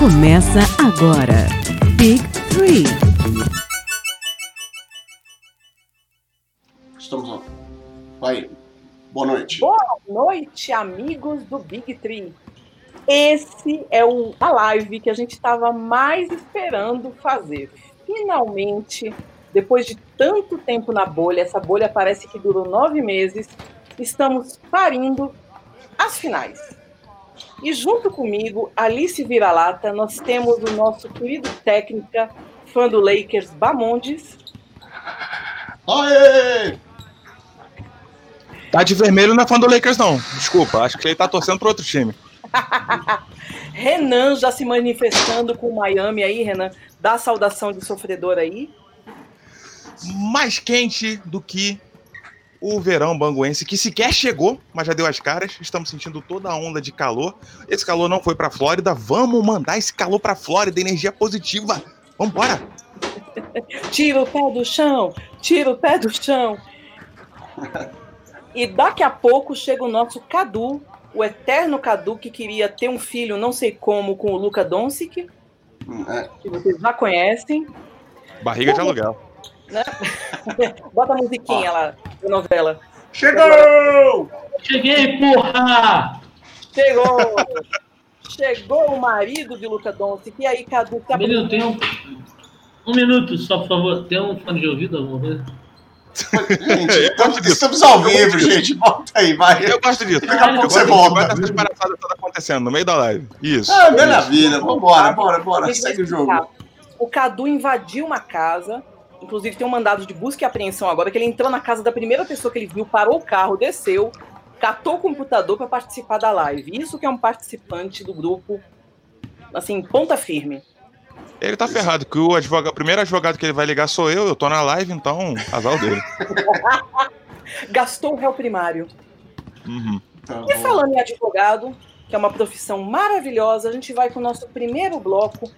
Começa agora. Big Three. Estamos on. Vai. Boa noite. Boa noite, amigos do Big Tree. Esse é o, a live que a gente estava mais esperando fazer. Finalmente, depois de tanto tempo na bolha, essa bolha parece que durou nove meses, estamos parindo as finais. E junto comigo, Alice Vira-Lata, nós temos o nosso querido técnica, fã do Lakers, Bamondes. Aê! Tá de vermelho não é fã do Lakers, não. Desculpa, acho que ele tá torcendo pro outro time. Renan já se manifestando com o Miami aí, Renan. Dá a saudação de sofredor aí. Mais quente do que o verão banguense, que sequer chegou, mas já deu as caras. Estamos sentindo toda a onda de calor. Esse calor não foi pra Flórida. Vamos mandar esse calor pra Flórida, energia positiva. Vambora! Tira o pé do chão, tira o pé do chão. E daqui a pouco chega o nosso Cadu, o eterno Cadu, que queria ter um filho, não sei como, com o Luca Doncic, É, que vocês já conhecem. Barriga de aluguel. Né? Bota a musiquinha lá da novela. Chegou! Cheguei, porra! Chegou! Chegou o marido de Luca Doncic. E aí, Cadu, tá Menino, tem um. Um minuto, só por favor. Tem um fone de ouvido, alguma coisa? Gente, Eu estamos, gosto disso. estamos ao vivo, gente. Volta aí, vai. Eu gosto disso. Daqui a pouco você volta. Vai essas palhaçadas todas acontecendo no meio da live. Isso. Ah, minha Isso. vida. Vambora, bora, bora. Eu Segue o jogo. O Cadu invadiu uma casa, inclusive tem um mandado de busca e apreensão agora, que ele entrou na casa da primeira pessoa que ele viu, parou o carro, desceu, catou o computador para participar da live. Isso que é um participante do grupo, assim, ponta firme. Ele tá ferrado, que o, advogado, o primeiro advogado que ele vai ligar sou eu, eu tô na live, então, azar o dele. Gastou o réu primário. Uhum. Tá E falando em advogado, que é uma profissão maravilhosa, a gente vai com o nosso primeiro bloco,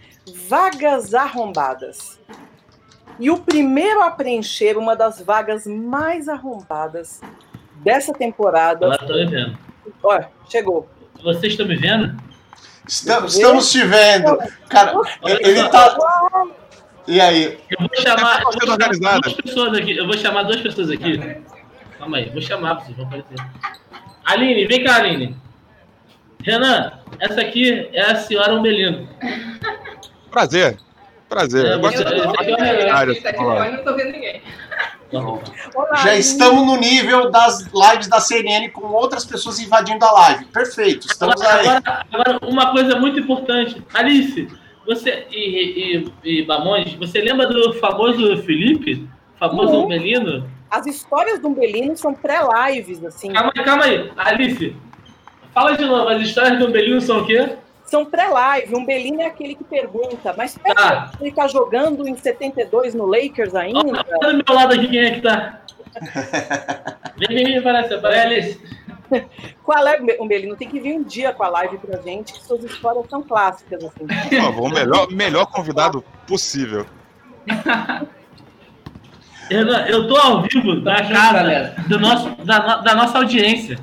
Vagas Arrombadas. E o primeiro a preencher uma das vagas mais arrombadas dessa temporada. Agora tô me vendo. Ó, chegou. Vocês estão me vendo? Estamos, estamos te vendo. Cara, ele tá. E aí? Eu vou chamar, eu vou chamar duas pessoas aqui. Eu vou chamar duas pessoas aqui. Calma aí, vou chamar, vocês vão aparecer. Aline, vem cá, Aline. Renan, essa aqui é a senhora Umbelino. Prazer. Prazer. É, eu gosto você- de é Renan. área, Tá não tô vendo ninguém. Olá, Já estamos no nível das lives da CNN com outras pessoas invadindo a live. Perfeito, estamos Agora, aí. agora, agora, uma coisa muito importante. Alice, você e, e, e Bamondes, você lembra do famoso Felipe? Famoso Uhum. Umbelino? As histórias do Umbelino são pré-lives, assim. Calma aí, calma aí. Alice, fala de novo. As histórias do Umbelino são o quê? São pré-live. Umbelino é aquele que pergunta, mas pera, Tá. ele tá jogando em 72 no Lakers ainda? Olha do meu lado aqui quem é que tá. Vem, vem, aparece, aparece. Qual é, Umbelino? Tem que vir um dia com a live pra gente, que suas histórias são clássicas, assim. Por favor, o melhor, melhor convidado possível. Renan, eu tô ao vivo da junto, casa galera. do nosso, da, da nossa audiência.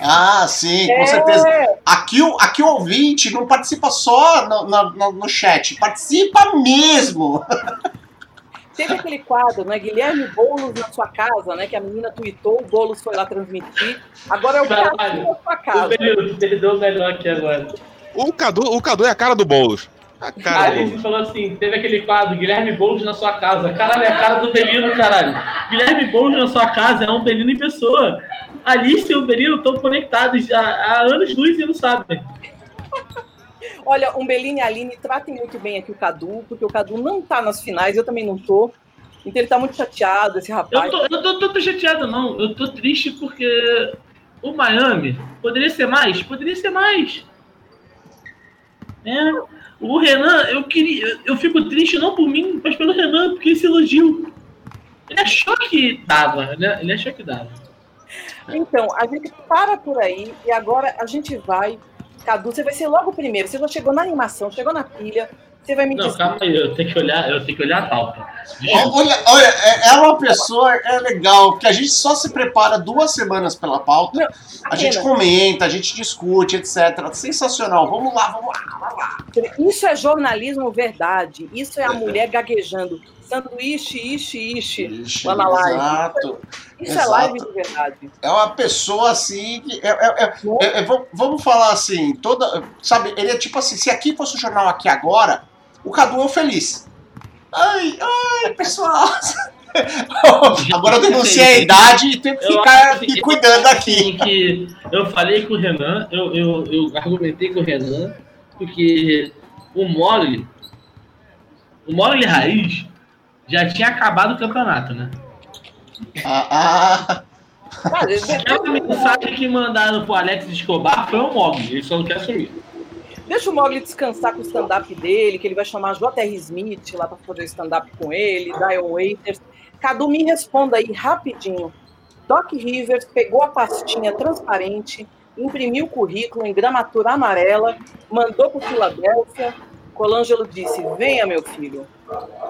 Ah, sim, com É. certeza. Aqui o, aqui o ouvinte não participa só no, no- no- chat, participa mesmo. Teve aquele quadro, né? Guilherme Boulos na sua casa, né? Que a menina tweetou, o Boulos foi lá transmitir. Agora é o. Cadu na sua O casa. Belino perdeu o melhor aqui agora. O Cadu, o Cadu é a cara do Boulos. A A cara Boulos. falou assim: teve aquele quadro, Guilherme Boulos na sua casa. Caralho, é a cara do Belino, caralho. Guilherme Boulos na sua casa é um Belino em pessoa. Alice e o Belino estão conectados há, há anos luz e não sabem. Olha, Umbelino e Aline tratem muito bem aqui o Cadu, porque o Cadu não tá nas finais, eu também não tô. Então ele tá muito chateado, esse Eu, rapaz. tô, eu tô, tô, tô chateado, não. Eu tô triste porque o Miami poderia ser mais? Poderia ser mais. É. O Renan, eu queria. Eu fico triste não por mim, mas pelo Renan, porque esse elogio. Ele achou que dava, né? Ele achou que dava. Então, a gente para por aí e agora a gente vai. Cadu, você vai ser logo o primeiro. Você já chegou na animação, chegou na pilha. Você vai me Não, dizer. calma aí, eu tenho que olhar, eu tenho que olhar a pauta. Olha, olha, é é uma pessoa, é legal, porque a gente só se prepara duas semanas pela pauta, Não, a gente comenta, a gente discute, etc. Sensacional, vamos lá, vamos lá, vamos lá. Isso é jornalismo verdade. Isso é a mulher gaguejando. Sanduíche, ishi, ishi. Ixi, Lá na live. exato. Isso Exato. é live de verdade. É uma pessoa assim. que É, é- é- é- é- vamos- vamos falar assim, toda. Sabe, ele é tipo assim, se aqui fosse o jornal aqui agora, o Cadu é o feliz. Ai, ai, pessoal. Agora eu denunciei a idade e tenho que ficar me cuidando aqui. Que eu falei com o Renan, eu, eu, eu argumentei com o Renan, porque o Mogli, o Mogli Raiz já tinha acabado o campeonato, né? Ah, ah, de- de- Aquela mensagem que mandaram pro Alex Escobar foi o Mogli, ele só não quer assumir. Deixa o Mogli descansar com o stand-up dele, que ele vai chamar J.R. Smith lá para fazer o stand-up com ele, Dion Waiters. Cadu, me responda aí rapidinho. Doc Rivers pegou a pastinha transparente, imprimiu o currículo em gramatura amarela, mandou para Filadélfia. Colangelo disse: Venha, meu filho.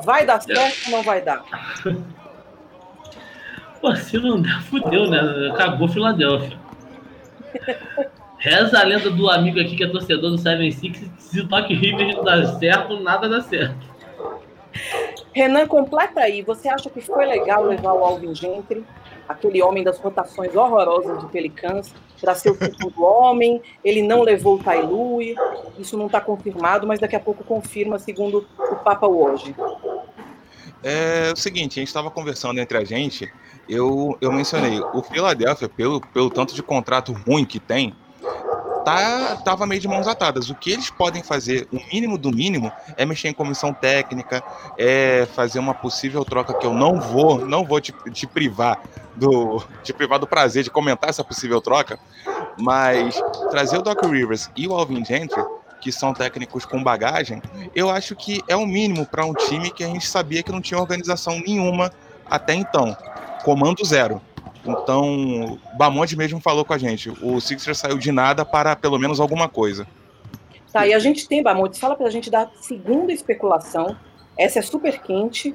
Vai dar certo ou não vai dar? Pô, se não der, fudeu, né? Acabou Filadélfia. Reza a lenda do amigo aqui que é torcedor do Seven Six, se o Doc Rivers não dá certo, nada dá certo. Renan, completa aí. Você acha que foi legal levar o Alvin Gentry, aquele homem das rotações horrorosas de Pelicans, para ser o segundo homem? Ele não levou o Tai Lue. Isso não está confirmado, mas daqui a pouco confirma, segundo o Papa hoje. É o seguinte, a gente estava conversando entre a gente, eu, eu mencionei, o Philadelphia, pelo, pelo tanto de contrato ruim que tem, tá, tava meio de mãos atadas. O que eles podem fazer, o mínimo do mínimo, é mexer em comissão técnica, é fazer uma possível troca que eu não vou, não vou te, te privar do te privar do prazer de comentar essa possível troca, mas trazer o Doc Rivers e o Alvin Gentry, que são técnicos com bagagem, eu acho que é o mínimo para um time que a gente sabia que não tinha organização nenhuma até então. Comando zero. Então, Bamonte mesmo falou com a gente. O Sixers saiu de nada para pelo menos alguma coisa. Tá, e a gente tem, Bamontes, fala pra gente da segunda especulação. Essa é super quente,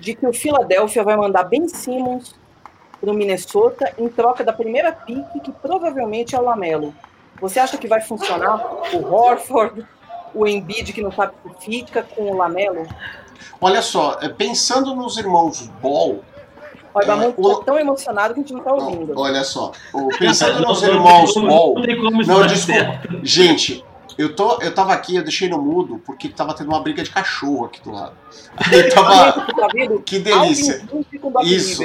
de que o Philadelphia vai mandar Ben Simmons pro Minnesota em troca da primeira pique, que provavelmente é o Lamelo. Você acha que vai funcionar o Horford, o Embiid, que não sabe o que fica, com o Lamelo? olha só, é, pensando nos irmãos Ball, Olha, É, Bamontes o- tá tão emocionado que a gente não tá ouvindo. olha só, o- pensando nos irmãos não, Ball, Não desculpa. Gente, eu, tô, eu tava aqui, eu deixei no mudo, porque tava tendo uma briga de cachorro aqui do lado. Aí tava. Que delícia. Isso.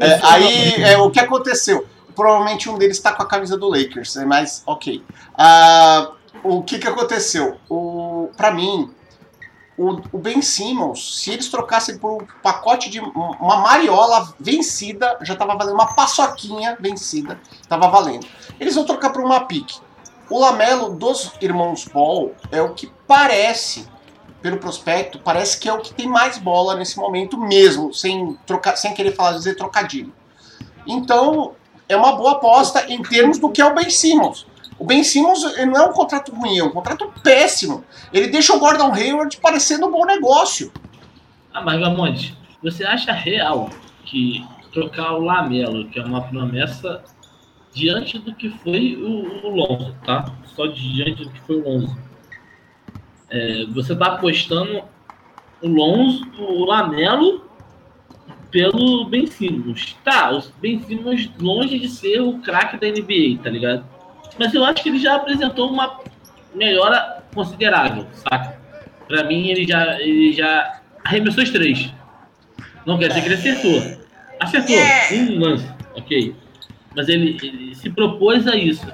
É, aí, é, o que aconteceu? Provavelmente um deles tá com a camisa do Lakers, né, mas ok. Ah, o que que aconteceu? O, pra mim, o, o Ben Simmons, se eles trocassem por um pacote de uma mariola vencida, já tava valendo, uma paçoquinha vencida, tava valendo. Eles vão trocar por uma pique. O Lamelo dos irmãos Ball é o que parece, pelo prospecto, parece que é o que tem mais bola nesse momento mesmo, sem, trocar, sem querer falar, dizer trocadilho. Então, é uma boa aposta em termos do que é o Ben Simmons. O Ben Simmons não é um contrato ruim, é um contrato péssimo. Ele deixa o Gordon Hayward parecendo um bom negócio. Ah, mas Gamonte, você acha real que trocar o Lamelo, que é uma promessa, diante do que foi o, o Lonzo, tá? Só diante do que foi o Lonzo. É, você tá apostando o Lonzo, o Lamelo pelo Ben Simmons. Tá, o Ben Simmons longe de ser o craque da NBA, tá ligado? Mas eu acho que ele já apresentou uma melhora considerável, saca? Pra mim, ele já, ele já arremessou os três. Não quer dizer que ele acertou. Acertou, um lance, ok. Mas ele, ele se propôs a isso.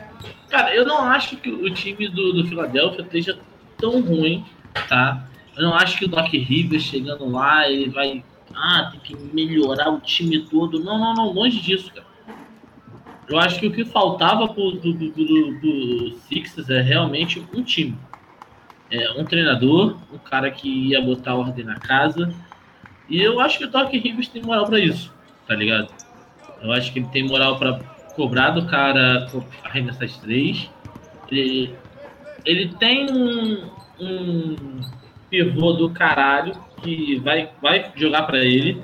Cara, eu não acho que o time do, do Philadelphia esteja tão ruim, tá? Eu não acho que o Doc Rivers chegando lá, ele vai. Ah, tem que melhorar o time todo. Não, não, não, longe disso, cara. Eu acho que o que faltava pro, do, do, do, do Sixers é realmente um time. É, um treinador, um cara que ia botar ordem na casa. E eu acho que o Doc Rivers tem moral pra isso, tá ligado? Eu acho que ele tem moral pra cobrar do cara arremessar as três. Ele, ele tem um, um, pivô do caralho que vai, vai jogar para ele.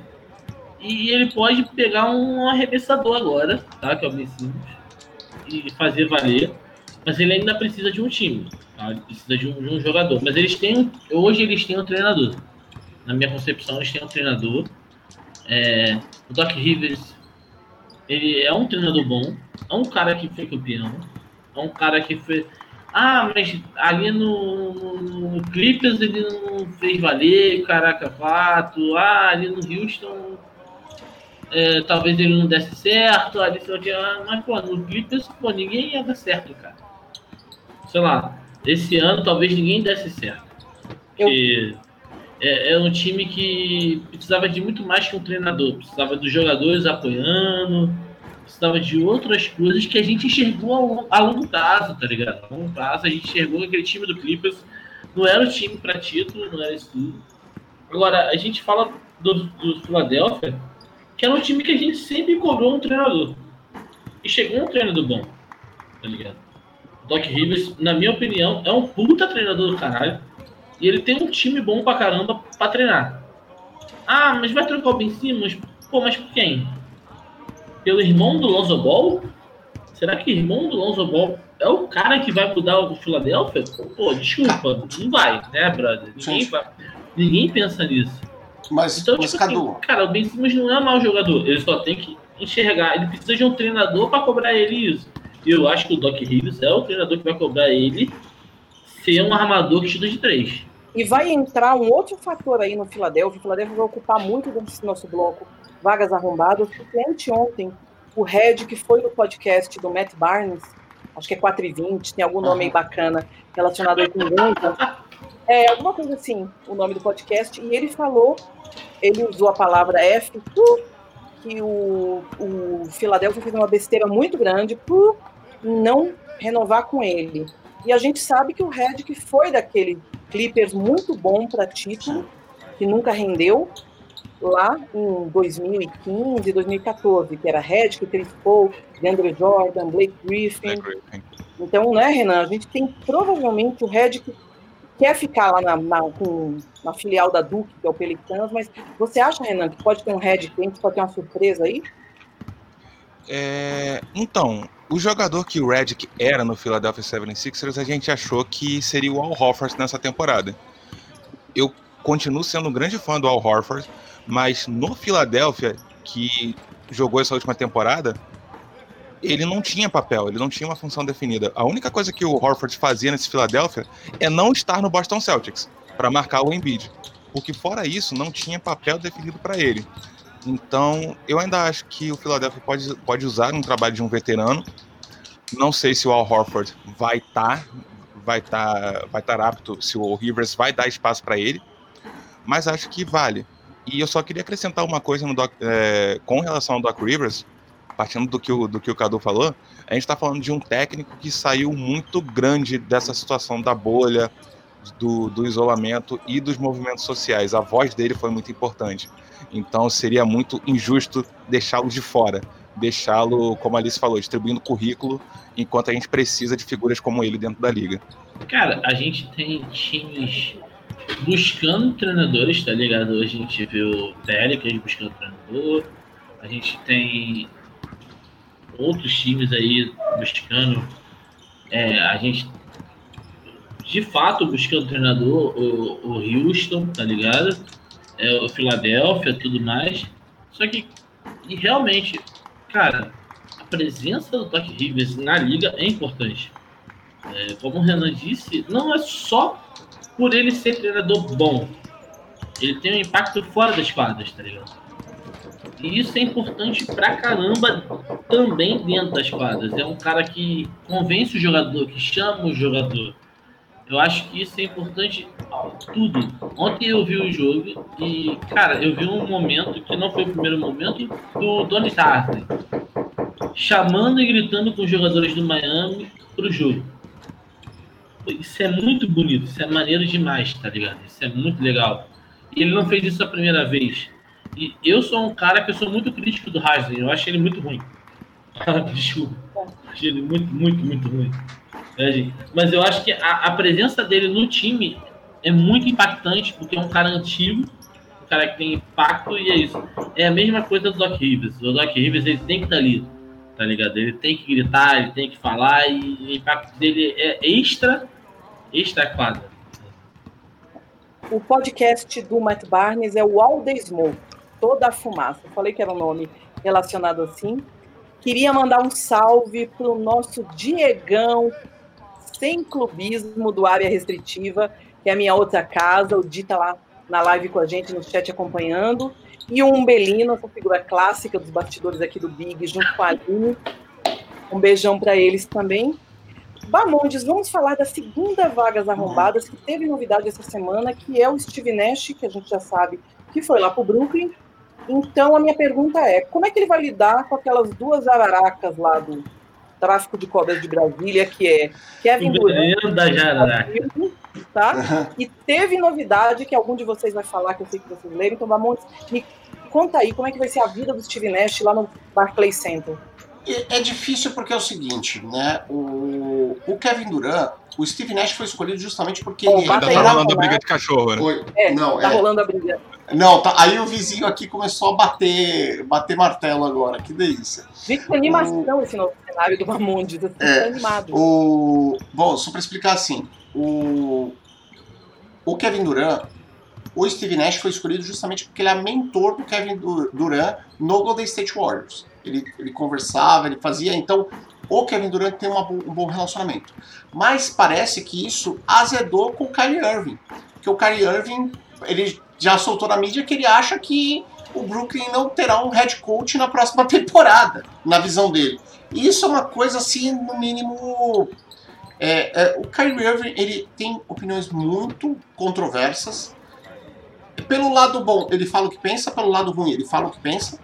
E ele pode pegar um arremessador agora, tá? Que é o Ben e fazer valer. Mas ele ainda precisa de um time. Tá? Ele precisa de um, de um jogador. Mas eles têm. Hoje eles têm um treinador. Na minha concepção, eles têm um treinador. É, o Doc Rivers, ele é um treinador bom. É um cara que foi campeão. É um cara que foi. Ah, mas ali no, no, no Clippers ele não fez valer, caraca, fato. Ah, ali no Houston é, talvez ele não desse certo, ali só que, ah, mas pô, no Clippers, pô, ninguém ia dar certo, cara. Sei lá, esse ano talvez ninguém desse certo. Porque é, é, um time que precisava de muito mais que um treinador, precisava dos jogadores apoiando, precisava de outras coisas que a gente enxergou a longo, a longo prazo, tá ligado? A longo prazo a gente enxergou que aquele time do Clippers não era o time para título, não era isso tudo. Agora, a gente fala do, do Philadelphia que era um time que a gente sempre cobrou um treinador. E chegou um treinador bom, tá ligado? Doc Rivers, na minha opinião, é um puta treinador do caralho. E ele tem um time bom pra caramba pra treinar. Ah, mas vai trocar o Ben Simmons? Pô, mas por quem? Pelo irmão do Lonzo Ball? Será que o irmão do Lonzo Ball é o cara que vai mudar o Philadelphia? Pô, desculpa, não vai, né, brother? Ninguém, vai, ninguém pensa nisso. Mas, Então, mas tipo Cadu, assim, cara, o Ben Simmons não é mau jogador. Ele só tem que enxergar. Ele precisa de um treinador para cobrar ele isso. E eu acho que o Doc Rivers é o treinador que vai cobrar ele ser um armador que chuta de três. E vai entrar um outro fator aí no Filadélfia. O Filadélfia vai ocupar muito desse nosso bloco vagas arrombadas, porque anteontem o Red, que foi no podcast do Matt Barnes, acho que é 4 e 20, tem algum nome aí bacana relacionado aí com Gunta. É, alguma coisa assim, o nome do podcast, e ele falou, ele usou a palavra F, que o, o Philadelphia fez uma besteira muito grande por não renovar com ele. E a gente sabe que o Red que foi daquele Clippers muito bom para título, que nunca rendeu, lá em 2015, 2014, que era Red, que Chris Paul, DeAndre Jordan, Blake Griffin. Então, né, Renan, a gente tem provavelmente o Red que quer ficar lá na, na, na filial da Duke, que é o Pelicans, mas você acha, Renan, que pode ter um Red quente, pode ter uma surpresa aí? É, então, o jogador que o Redick era no Philadelphia 76ers, a gente achou que seria o Al Horford nessa temporada. Eu continuo sendo um grande fã do Al Horford, mas no Philadelphia, que jogou essa última temporada, ele não tinha papel, ele não tinha uma função definida. A única coisa que o Horford fazia nesse Philadelphia é não estar no Boston Celtics para marcar o Embiid, porque fora isso não tinha papel definido para ele. Então, eu ainda acho que o Philadelphia pode, pode usar um trabalho de um veterano. Não sei se o Al Horford vai estar vai estar vai estar apto, se o Rivers vai dar espaço para ele, mas acho que vale. E eu só queria acrescentar uma coisa Doc, é, com relação ao Doc Rivers, partindo do que o, do que o Cadu falou, a gente está falando de um técnico que saiu muito grande dessa situação da bolha, do, do isolamento e dos movimentos sociais. A voz dele foi muito importante. Então seria muito injusto deixá-lo de fora, deixá-lo, como a Alice falou, distribuindo currículo, enquanto a gente precisa de figuras como ele dentro da liga. Cara, a gente tem times buscando treinadores, tá ligado? A gente viu o Pelicans buscando treinador, a gente tem outros times aí buscando. É, a gente, de fato, buscando treinador, o, o Houston, tá ligado? É, o Philadelphia, tudo mais. Só que, realmente, cara, a presença do Doc Rivers na liga é importante. É, como o Renan disse, não é só por ele ser treinador bom. Ele tem um impacto fora das quadras, tá ligado? E isso é importante pra caramba também dentro das quadras. É um cara que convence o jogador, que chama o jogador. Eu acho que isso é importante tudo. Ontem eu vi o jogo e, cara, eu vi um momento que não foi o primeiro momento do Donny Darden chamando e gritando com os jogadores do Miami pro jogo. Isso é muito bonito, isso é maneiro demais, tá ligado? Isso é muito legal. E ele não fez isso a primeira vez. E eu sou um cara que eu sou muito crítico do Haslem, eu acho ele muito ruim. Desculpa. Acho ele muito, muito, muito ruim. É, Mas eu acho que a, a, presença dele no time é muito impactante, porque é um cara antigo, um cara que tem impacto, e é isso. É a mesma coisa do Doc Rivers. O Doc Rivers ele tem que estar ali, tá ligado? Ele tem que gritar, ele tem que falar, e o impacto dele é extra, extra quadra. O podcast do Matt Barnes é o All Smoke, toda a fumaça. Falei que era um nome relacionado assim. Queria mandar um salve para o nosso Diegão, sem clubismo do área restritiva, que é a minha outra casa. O Di tá lá na live com a gente, no chat acompanhando. E o Umbelino, essa figura clássica dos bastidores aqui do Big, junto com a Aline. Um beijão para eles também. Bamondes, vamos falar das segunda vagas arrombadas, que teve novidade essa semana, que é o Steve Nash, que a gente já sabe que foi lá para o Brooklyn. Então, a minha pergunta é, como é que ele vai lidar com aquelas duas araracas lá do tráfico de cobras de Brasília, que é Kevin Durant da Jararaca. tá? E teve novidade que algum de vocês vai falar, que eu sei que vocês leram, então vamos me conta aí como é que vai ser a vida do Steve Nash lá no Barclays Center. É, é difícil porque é o seguinte, né? O, o Kevin Durant, o Steve Nash foi escolhido justamente porque Bom, ele Ainda tá rolando a briga de cachorro, né? Foi- É, não, tá é, rolando a briga. não, tá, aí o vizinho aqui começou a bater, bater martelo agora, que delícia. Gente, que animação esse novo cenário do Bamondes, assim, É, tá animado. O, bom, só para explicar assim, o, o Kevin Durant, o Steve Nash foi escolhido justamente porque ele é mentor do Kevin Du- Durant no Golden State Warriors. Ele, ele conversava, ele fazia, então o Kevin Durant tem um bom relacionamento. Mas parece que isso azedou com o Kyrie Irving, porque o Kyrie Irving ele já soltou na mídia que ele acha que o Brooklyn não terá um head coach na próxima temporada, na visão dele. E isso é uma coisa assim, no mínimo. é, é, o Kyrie Irving ele tem opiniões muito controversas. Pelo lado bom, ele fala o que pensa, pelo lado ruim, ele fala o que pensa.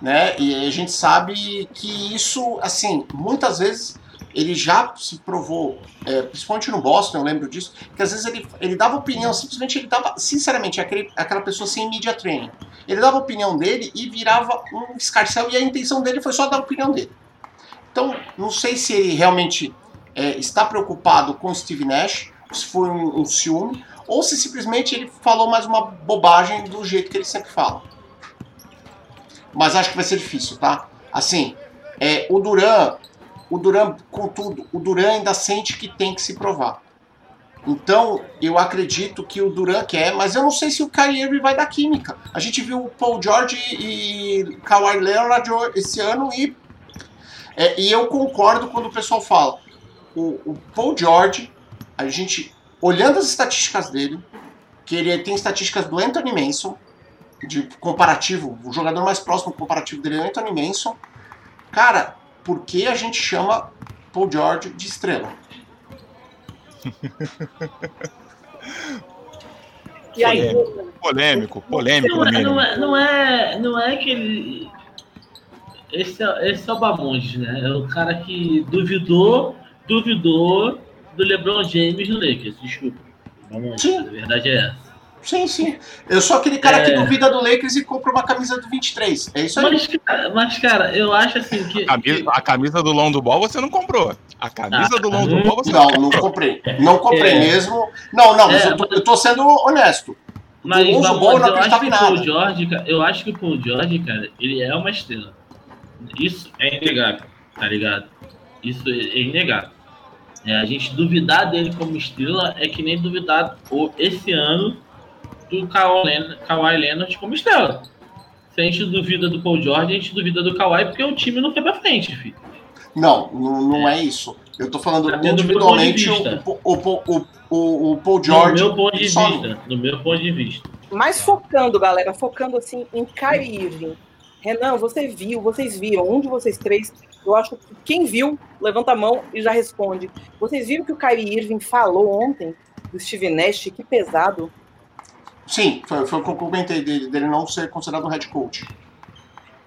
Né? E a gente sabe que isso, assim, muitas vezes ele já se provou, é, principalmente no Boston, eu lembro disso, que às vezes ele, ele dava opinião, simplesmente ele dava, sinceramente, aquele, aquela pessoa sem media training. Ele dava a opinião dele e virava um escarcel, e a intenção dele foi só dar a opinião dele. Então, não sei se ele realmente é, está preocupado com Steve Nash, se foi um, um ciúme, ou se simplesmente ele falou mais uma bobagem do jeito que ele sempre fala. Mas acho que vai ser difícil, tá? Assim, é, o Duran, o Duran, contudo, o Duran ainda sente que tem que se provar. Então, eu acredito que o Duran quer, mas eu não sei se o Kyrie Irving vai dar química. A gente viu o Paul George e Kawhi Leonard esse ano e é, e eu concordo quando o pessoal fala. O, o Paul George, a gente, olhando as estatísticas dele, que ele tem estatísticas do Anthony Mason, de comparativo, o jogador mais próximo comparativo dele é o Anthony Mason. Cara, por que a gente chama Paul George de estrela? E aí, Polêmico, polêmico Não é, não, é, não, é, não é que ele. Esse é, esse é o Bamonte, né? É o cara que duvidou, duvidou do LeBron James no Lakers. Desculpa. Bamonte, Sim. a verdade é essa. Sim, sim. Eu sou aquele cara É. que duvida do Lakers e compra uma camisa do 23. É isso aí. Mas, cara, mas, cara, eu acho assim que. A camisa, a camisa do Londo Ball você não comprou. A camisa Ah, do Londo hum. Ball você Não, não não comprei. Não comprei É. mesmo. Não, não, mas É, eu, tô, eu tô sendo honesto. Mas, Do Lonzo Ball eu não eu acho acreditava que em o Paul nada. George, cara, eu acho que o Paul George, cara, ele é uma estrela. Isso é inegável, tá ligado? Isso é inegável. É, a gente duvidar dele como estrela é que nem duvidar o- esse ano do Kawhi Leonard, como estrela. Se a gente duvida do Paul George, a gente duvida do Kawhi porque o time não foi pra frente, filho. Não, não, não é isso. Eu tô falando Tá individualmente meu ponto de o, vista. o, o, o, o Paul George. no meu ponto de só- vista. No meu ponto de vista. Mas focando, galera, focando assim em Kyrie Irving. Renan, você viu, vocês viram, um de vocês três, eu acho que quem viu, levanta a mão e já responde. Vocês viram que o Kyrie Irving falou ontem do Steve Nash, que pesado. Sim, foi, foi o que eu comentei dele, dele não ser considerado head coach.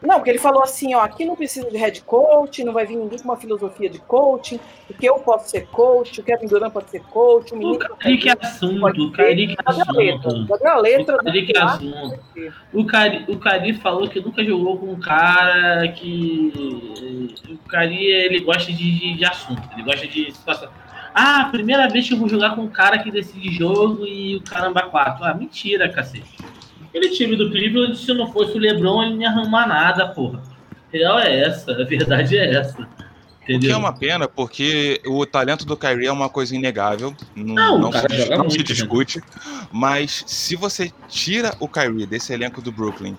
Não, porque ele falou assim, ó, aqui não precisa de head coach, não vai vir ninguém com uma filosofia de coaching, porque eu posso ser coach, o Kevin Durant pode ser coach, o O menino... Que é assunto, o Kyrie que é assunto. Cadê a letra? O Kyrie que é assunto. O Cari, o Cari falou que nunca jogou com um cara que. O Cari ele gosta de, de, de assunto, ele gosta de situação. Ah, primeira vez que eu vou jogar com um cara que decide jogo e o caramba 4. Ah, mentira, cacete. Aquele time do Cleveland, se não fosse o LeBron, ele não ia arrumar nada, porra. A real é essa, a verdade é essa. O que é uma pena, porque o talento do Kyrie é uma coisa inegável. Não, Não, não cara se, não se né? discute. Mas se você tira o Kyrie desse elenco do Brooklyn,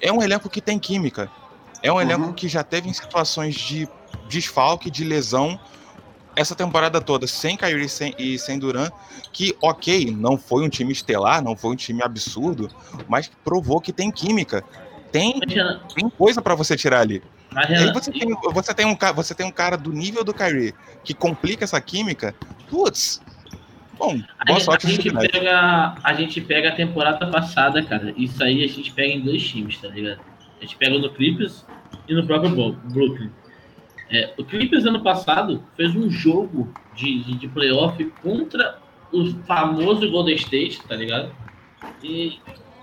é um elenco que tem química. É um elenco Uhum. que já teve em situações de desfalque, de lesão, essa temporada toda, sem Kyrie sem- e sem Duran, que, ok, não foi um time estelar, não foi um time absurdo, mas que provou que tem química. Tem, tem coisa pra você tirar ali. aí você tem, você, tem um, você tem um cara do nível do Kyrie que complica essa química. Putz. Bom, a, boa gente- sorte a gente pega, a gente pega a temporada passada, cara. Isso aí a gente pega em dois times, tá ligado? A gente pega no Clippers e no próprio Bro- Brooklyn. É, o Clippers ano passado fez um jogo de, de, de playoff contra o famoso Golden State, tá ligado? E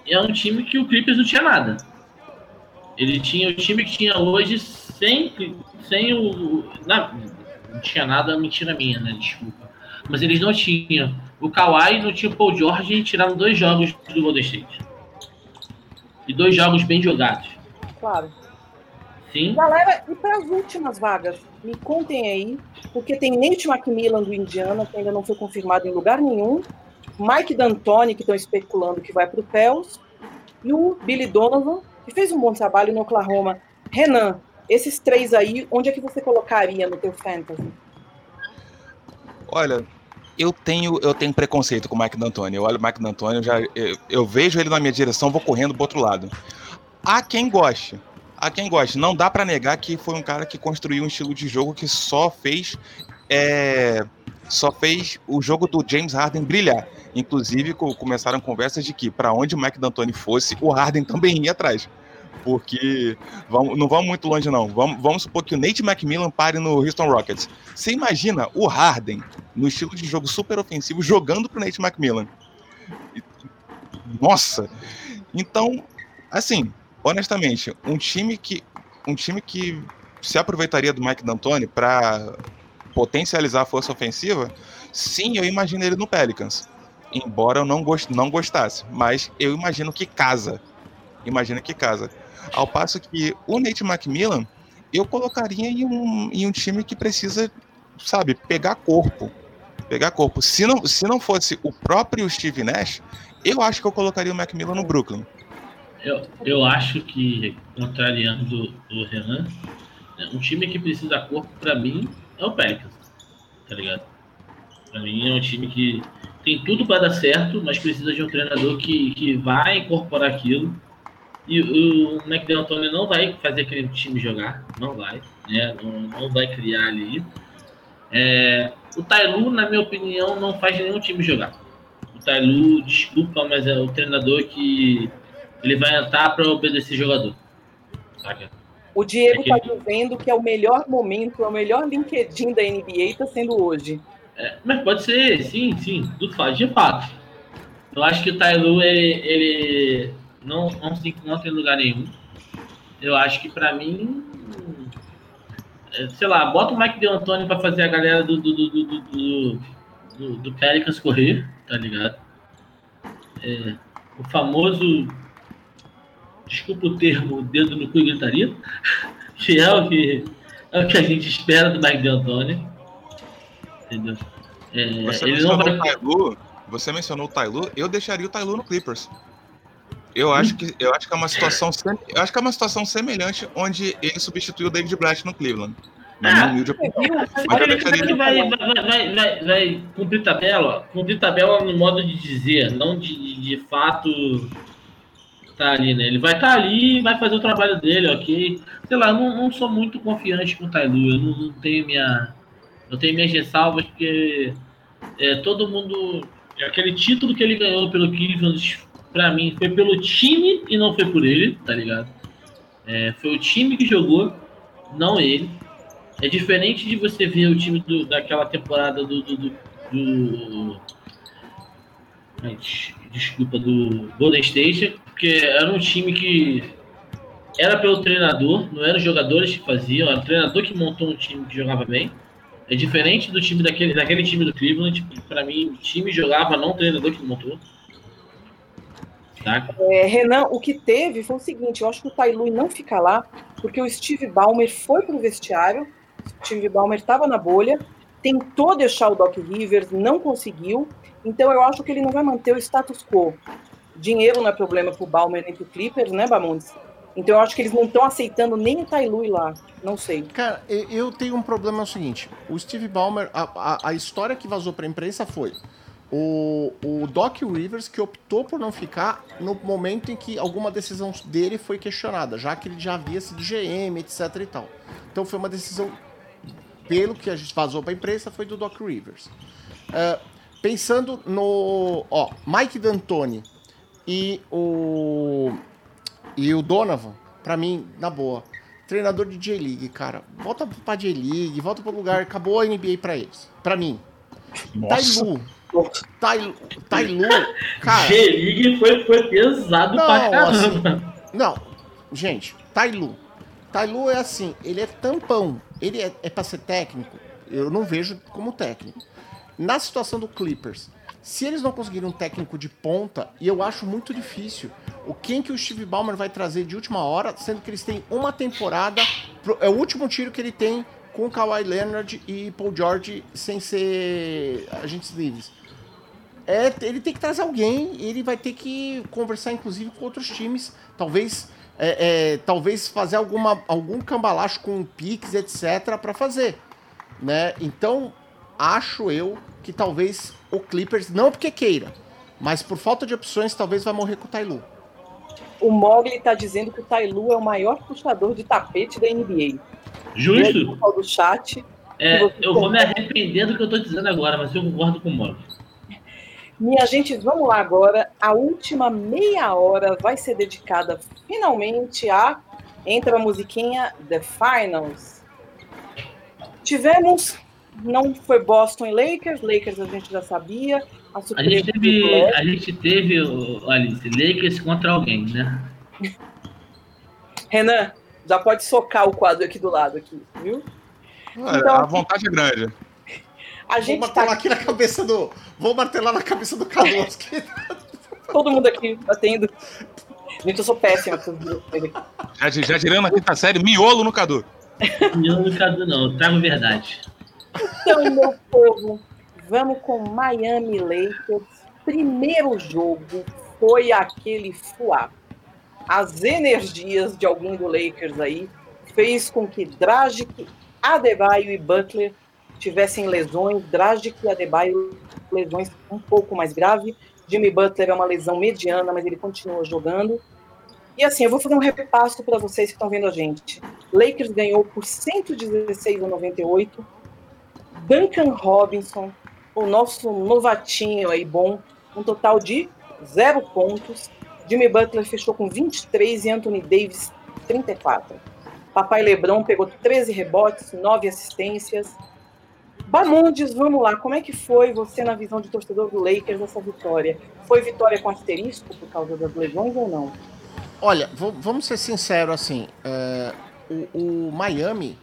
é um time que o Clippers não tinha nada. Ele tinha o time que tinha hoje sem, sem o. Não, não tinha nada, mentira minha, né? Desculpa. Mas eles não tinham o Kawhi, não tinha o Paul George e tiraram dois jogos do Golden State. E dois jogos bem jogados. Claro. Sim. Galera, e para as últimas vagas? Me contem aí, porque tem Nate McMillan do Indiana, que ainda não foi confirmado em lugar nenhum. Mike D'Antoni, que estão especulando que vai para o Pels. E o Billy Donovan, que fez um bom trabalho no Oklahoma. Renan, esses três aí, onde é que você colocaria no teu fantasy? Olha, eu tenho, eu tenho preconceito com o Mike D'Antoni. Eu olho o Mike D'Antoni, eu, já, eu, eu vejo ele na minha direção, vou correndo pro outro lado. Há quem goste. Há quem goste. Não dá pra negar que foi um cara que construiu um estilo de jogo que só fez. é, só fez o jogo do James Harden brilhar. Inclusive, co- começaram conversas de que para onde o Mike D'Antoni fosse, o Harden também ia atrás. Porque vamos, não vamos muito longe, não. Vamos, vamos supor que o Nate McMillan pare no Houston Rockets. Você imagina o Harden, no estilo de jogo super ofensivo, jogando pro Nate McMillan. Nossa! Então, assim, honestamente, um time que um time que se aproveitaria do Mike D'Antoni para potencializar a força ofensiva, sim, eu imagino ele no Pelicans. Embora eu não, gost, não gostasse, mas eu imagino que casa. Imagino que casa. Ao passo que o Nate McMillan, eu colocaria em um, em um time que precisa, sabe, pegar corpo. Pegar corpo. Se não, se não fosse o próprio Steve Nash, eu acho que eu colocaria o Macmillan no Brooklyn. Eu, eu acho que, contrariando o Renan, né, um time que precisa corpo, pra mim, é o Pelicans. Tá ligado? Pra mim é um time que tem tudo pra dar certo, mas precisa de um treinador que, que vai incorporar aquilo. E o McDonald não vai fazer aquele time jogar, não vai, né? Não, não vai criar ali. É, o Tailu, na minha opinião, não faz nenhum time jogar. O Tailu, desculpa, mas é o treinador que ele vai entrar para obedecer jogador. Saca? O Diego É que- está dizendo que é o melhor momento, é o melhor LinkedIn da NBA, está sendo hoje. É, mas pode ser, sim, sim, tudo faz, de fato. Eu acho que o Tailu, ele, ele não, não se encontra em lugar nenhum. Eu acho que pra mim, é, sei lá, bota o Mike D'Antoni pra fazer a galera do, do, do, do, do, do, do Pelicans correr, tá ligado? É, o famoso, desculpa o termo, dedo no cu e gritaria, que é o que, é o que a gente espera do Mike D'Antoni. Entendeu? É, Você mencionou, vai. o Tailu, você mencionou o Tailu, eu deixaria o Tailu no Clippers. Eu acho que, eu acho que é uma situação, eu acho que é uma situação semelhante onde ele substituiu o David Blatt no Cleveland. Na Ah, humilde opinião. Mas eu deixaria ele vai, vai, vai, vai, vai cumprir tabela, ó. cumprir tabela no modo de dizer, não de, de fato tá ali, né? Ele vai estar ali e vai fazer o trabalho dele, ok? Sei lá, não, não sou muito confiante com o Tailu, eu não, não tenho minha. Eu tenho minhas ressalvas, porque é, todo mundo. Aquele título que ele ganhou pelo Cleveland, pra mim, foi pelo time e não foi por ele, tá ligado? É, foi o time que jogou, não ele. É diferente de você ver o time do- daquela temporada do. do, do- do- desculpa, do Golden State, porque era um time que era pelo treinador, não eram os jogadores que faziam, era o treinador que montou um time que jogava bem. É diferente do time daquele, daquele time do Cleveland. Pra mim, o time jogava não o treinador que montou. Tá? É, Renan, o que teve foi o seguinte: eu acho que o Tai Lui não fica lá, porque o Steve Ballmer foi pro vestiário. O Steve Ballmer estava na bolha, tentou deixar o Doc Rivers, não conseguiu. Então eu acho que ele não vai manter o status quo. Dinheiro não é problema pro Ballmer nem pro Clippers, né, Bamondes? Então eu acho que eles não estão aceitando nem o Tai Lui lá. Não sei. Cara, eu tenho um problema é o seguinte: o Steve Ballmer, a, a, a história que vazou pra imprensa foi o, o Doc Rivers que optou por não ficar no momento em que alguma decisão dele foi questionada, já que ele já havia sido GM, etc e tal. Então foi uma decisão, pelo que a gente vazou pra imprensa, foi do Doc Rivers. É, pensando no. Ó, Mike D'Antoni e o. E o Donovan, pra mim, na boa. Treinador de J-League, cara. Volta pra J-League, volta pro lugar. Acabou a NBA pra eles. Pra mim. Nossa. Tailu. Tai, Tailu, cara. G-League foi, foi pesado Não, pra caramba. Não, gente, Tailu. Tailu é assim, ele é tampão. Ele é, é pra ser técnico? Eu não vejo como técnico. Na situação do Clippers, se eles não conseguirem um técnico de ponta, e eu acho muito difícil, o quem que o Steve Ballmer vai trazer de última hora, sendo que eles têm uma temporada, é o último tiro que ele tem com Kawhi Leonard e Paul George sem ser agentes livres. É, ele tem que trazer alguém, ele vai ter que conversar, inclusive, com outros times. Talvez, é, é, talvez fazer alguma, algum cambalacho com Pix, etc., para fazer. Né? Então, acho eu que talvez o Clippers, não porque queira, mas por falta de opções, talvez vai morrer com o Tailu. O Mogli está dizendo que o Tai Lu é o maior puxador de tapete da NBA. Justo. O pessoal do chat. É, eu vou me arrepender do que eu tô dizendo agora, mas eu concordo com o Moro. Minha gente, vamos lá agora. A última meia hora vai ser dedicada finalmente a. Entra a musiquinha The Finals. Tivemos. Não foi Boston e Lakers. Lakers a gente já sabia. A, A gente teve, a gente teve o Alice, Lakers contra alguém, né? Renan, já pode socar o quadro aqui do lado, aqui, viu? Olha, Então, a vontade é grande. A Vou gente martelar tá aqui na cabeça do. Vou martelar na cabeça do Carlos. que- todo mundo aqui batendo. Gente, eu sou péssima. Já, já tirando a quinta série, miolo no Cadu. Não, no caso não, eu trago verdade. Então, meu povo, vamos com Miami Lakers. Primeiro jogo foi aquele fuá. As energias de alguém do Lakers aí fez com que Dragic, Adebayo e Butler tivessem lesões. Dragic e Adebayo lesões um pouco mais graves. Jimmy Butler é uma lesão mediana, mas ele continua jogando. E assim, eu vou fazer um repasso para vocês que estão vendo a gente. Lakers ganhou por 116 a 98. Duncan Robinson, o nosso novatinho aí bom, um total de zero pontos. Jimmy Butler fechou com 23 e Anthony Davis 34. Papai Lebron pegou 13 rebotes, 9 assistências. Bamondes, vamos lá, como é que foi você na visão de torcedor do Lakers essa vitória? Foi vitória com asterisco por causa das lesões ou não? Olha, vamos ser sinceros assim. é, o, o Miami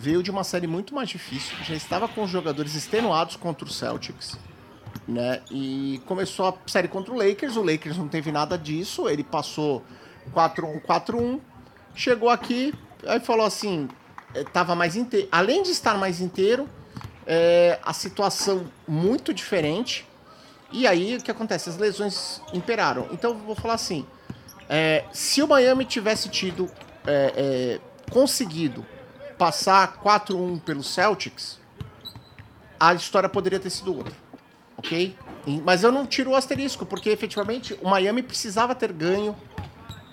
veio de uma série muito mais difícil. Já estava com os jogadores extenuados contra o Celtics. Né? E começou a série contra o Lakers. O Lakers não teve nada disso. Ele passou 4-1, 4-1. Chegou aqui, aí falou assim: eh, tava mais inteiro. Além de estar mais inteiro, é, a situação muito diferente. E aí o que acontece? As lesões imperaram. Então vou falar assim: é, se o Miami tivesse tido é, conseguido passar 4-1 pelo Celtics, a história poderia ter sido outra. Ok? Mas eu não tiro o asterisco, porque efetivamente o Miami precisava ter ganho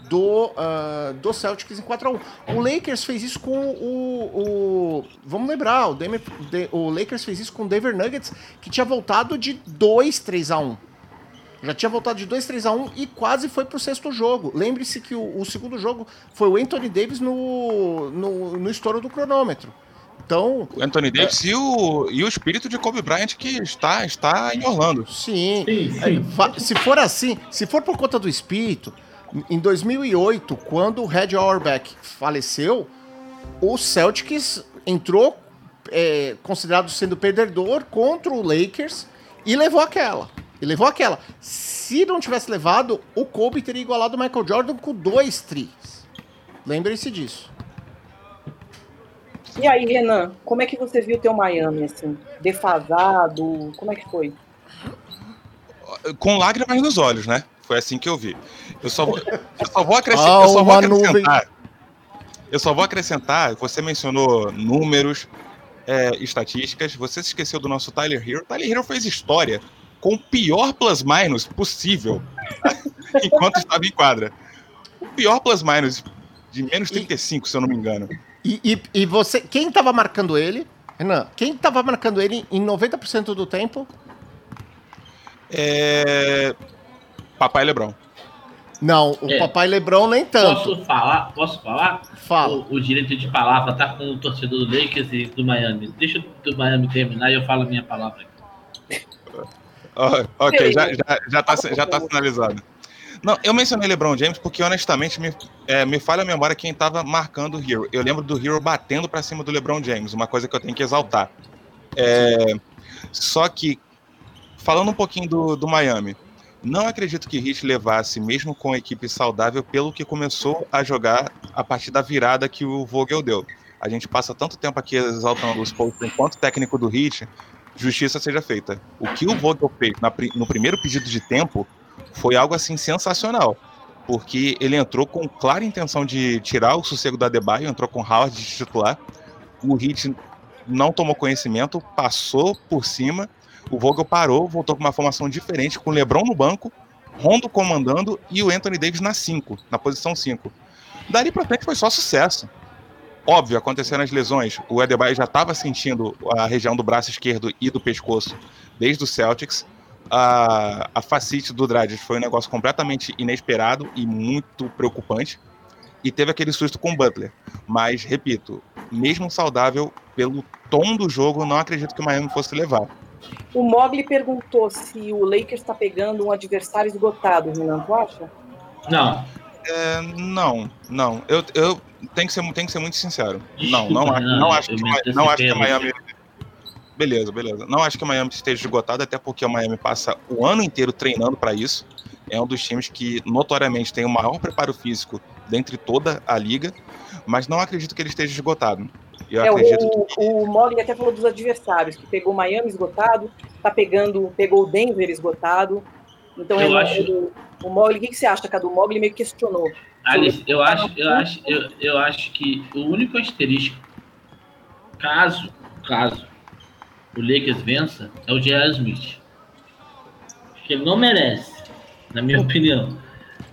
do, ah, do Celtics em 4x1. O Lakers fez isso com o. o- vamos lembrar, o, o Lakers fez isso com o Denver Nuggets, que tinha voltado de 2 3x1. Já tinha voltado de 2 3x1 e quase foi pro sexto jogo. Lembre-se que o, o segundo jogo foi o Anthony Davis no, no, no estouro do cronômetro. Então, O Anthony Davis e, o, e o espírito de Kobe Bryant que está, está em Orlando. sim, Sim, É, sim. Se for assim, se for por conta do espírito, em 2008, quando o Red Auerbach faleceu, o Celtics entrou é, considerado sendo perdedor contra o Lakers e levou aquela. E levou aquela. Se não tivesse levado, o Kobe teria igualado o Michael Jordan com dois tris. Lembre-se disso. E aí, Renan, como é que você viu o teu Miami, assim? Defasado? Como é que foi? Com lágrimas nos olhos, né? Foi assim que eu vi. Eu só vou, eu só vou, acrescentar, eu só vou acrescentar. Eu só vou acrescentar, você mencionou números, é, estatísticas, você se esqueceu do nosso Tyler Hero. Tyler Hero fez história com o pior plus-minus possível enquanto estava em quadra. O pior plus-minus de menos 35, e, se eu não me engano. E, e, e você, quem estava marcando ele, Renan, quem estava marcando ele em 90% do tempo? É... Papai Lebron. Não, o é. Papai Lebron nem tanto. Posso falar? Posso falar? Fala. O, o, direito de palavra tá com o torcedor do Lakers e do Miami. Deixa o do Miami terminar e eu falo a minha palavra. Oh, ok, já, já, já, tá, já tá sinalizado. Não, eu mencionei LeBron James porque, honestamente, me, é, me falha a memória quem estava marcando o Hero. Eu lembro do Hero batendo para cima do LeBron James, uma coisa que eu tenho que exaltar. É, só que, falando um pouquinho do, do Miami, não acredito que Heat levasse, mesmo com a equipe saudável, pelo que começou a jogar a partir da virada que o Vogel deu. A gente passa tanto tempo aqui exaltando os Spurs enquanto técnico do Heat, justiça seja feita. O que o Vogel fez na, no primeiro pedido de tempo foi algo assim sensacional, porque ele entrou com clara intenção de tirar o sossego da Adebayo, entrou com Howard de titular. O Heat não tomou conhecimento, passou por cima o Vogel parou, voltou com uma formação diferente, com o LeBron no banco, Rondo comandando e o Anthony Davis na 5, na posição 5. Dali para frente foi só sucesso. Óbvio, aconteceram as lesões. O Adebayo já estava sentindo a região do braço esquerdo e do pescoço desde o Celtics. A, a facite do Dragic foi um negócio completamente inesperado e muito preocupante. E teve aquele susto com o Butler. Mas, repito, mesmo saudável, pelo tom do jogo, não acredito que o Miami fosse levar. O Mogli perguntou se o Lakers está pegando um adversário esgotado, Renan, tu acha? Não. É, não, não. Eu, eu tenho, que ser, tenho que ser muito sincero. Não, não, não, não acho, que, não acho que Miami. Beleza, beleza. Não acho que o Miami esteja esgotado, até porque o Miami passa o ano inteiro treinando para isso. É um dos times que notoriamente tem o maior preparo físico dentre toda a liga, mas não acredito que ele esteja esgotado. Eu é, acredito o, que... o Molly até falou dos adversários, que pegou Miami esgotado, tá pegando, pegou o Denver esgotado. Então eu é acho... o Mogli, o que, que você acha, Cadu? O Mogli meio que questionou. Alice, eu acho, eu acho, eu, eu acho que o único asterisco, caso, caso o Lakers vença, é o J.R. Smith. Porque ele não merece, na minha opinião.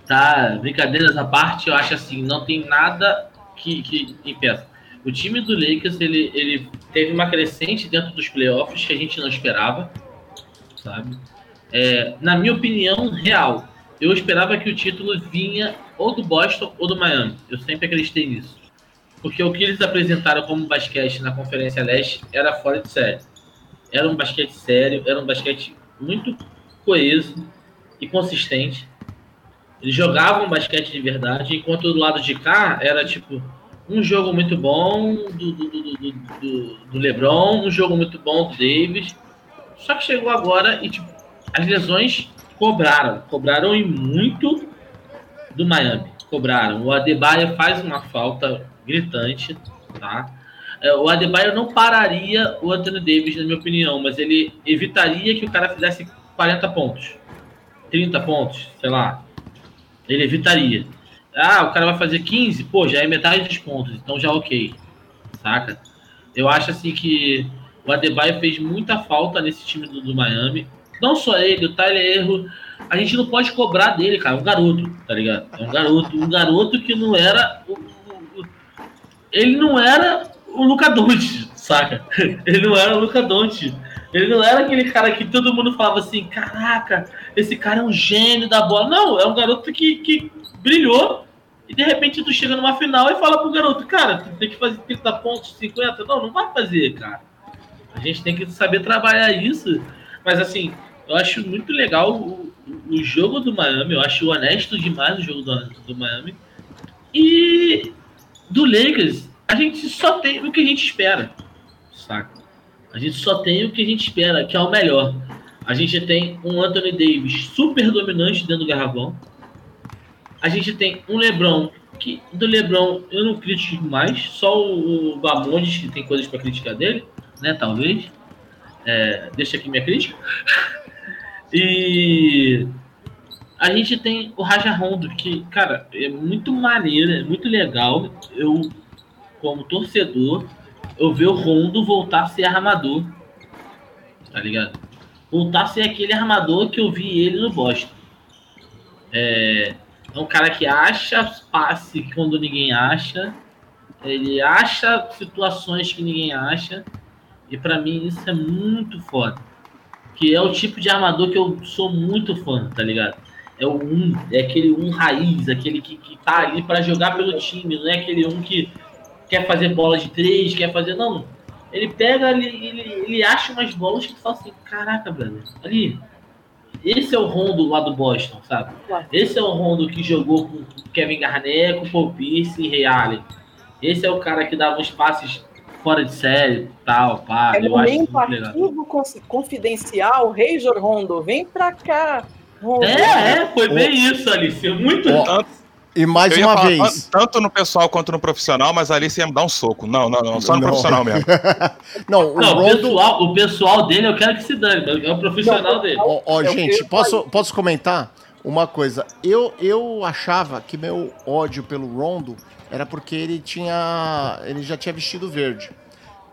Tá, brincadeiras à parte, eu acho assim, não tem nada que, que impeça. O time do Lakers ele, ele teve uma crescente dentro dos playoffs que a gente não esperava, sabe? É, na minha opinião, real, eu esperava que o título vinha ou do Boston ou do Miami. Eu sempre acreditei nisso. Porque o que eles apresentaram como basquete na Conferência Leste era fora de série. Era um basquete sério, era um basquete muito coeso e consistente. Eles jogavam basquete de verdade, enquanto do lado de cá era tipo um jogo muito bom do, do, do, do, do LeBron, um jogo muito bom do Davis. Só que chegou agora e tipo, as lesões cobraram, cobraram e muito do Miami. Cobraram. O Adebayo faz uma falta gritante, tá? É, o Adebayo não pararia o Anthony Davis, na minha opinião, mas ele evitaria que o cara fizesse 40 pontos, 30 pontos, sei lá. Ele evitaria. Ah, o cara vai fazer 15, pô, já é metade dos pontos, então já ok. Saca? Eu acho assim que o Adebayo fez muita falta nesse time do, do Miami. Não só ele, o Tyler Erro, a gente não pode cobrar dele, cara. É um garoto, tá ligado? É um garoto, um garoto que não era. O, o, o, ele não era o Luca Doncic, saca? Ele não era o Luca Doncic. Ele não era aquele cara que todo mundo falava assim, caraca, esse cara é um gênio da bola. Não, é um garoto que, que brilhou e de repente tu chega numa final e fala pro garoto, cara, tu tem que fazer 30 pontos, 50. Não, não vai fazer, cara. A gente tem que saber trabalhar isso. Mas assim, eu acho muito legal o, o jogo do Miami, eu acho honesto demais o jogo do, do Miami. E do Lakers, a gente só tem o que a gente espera. saca? A gente só tem o que a gente espera, que é o melhor. A gente tem um Anthony Davis super dominante dentro do garrafão. A gente tem um LeBron que do LeBron eu não critico mais, só o Bamondes que tem coisas para criticar dele, né? Talvez. É, deixa aqui minha crítica. e a gente tem o Raja Rondo, que, cara, é muito maneiro, é muito legal. Eu, como torcedor, eu ver o Rondo voltar a ser armador. Tá ligado? Voltar a ser aquele armador que eu vi ele no Boston. É, é um cara que acha passe quando ninguém acha. Ele acha situações que ninguém acha. E para mim isso é muito foda. Que é o tipo de armador que eu sou muito fã, tá ligado? É o um, é aquele um raiz, aquele que, que tá ali para jogar pelo time, não é aquele um que quer fazer bola de três, quer fazer. Não. Ele pega, ele, ele, ele acha umas bolas que fala assim, caraca, brother, ali. Esse é o Rondo lá do Boston, sabe? Esse é o Rondo que jogou com Kevin Garnett, com Paul Pierce e Ray Allen. Esse é o cara que dava uns passes fora de série, tal, pá. É momento ativo confidencial, Razor Rondo, vem pra cá. Rondo. É, é, foi bem isso, Alice. Muito. Oh. E mais uma falar, vez. Tanto no pessoal quanto no profissional, mas ali você ia me dar um soco. Não, não, não. Só no não. profissional mesmo. não, o, não Rondo... o, pessoal, o pessoal dele eu quero que se dane, é o profissional não, dele. Ó, ó gente, posso, posso comentar uma coisa? Eu, eu achava que meu ódio pelo Rondo era porque ele tinha. ele já tinha vestido verde.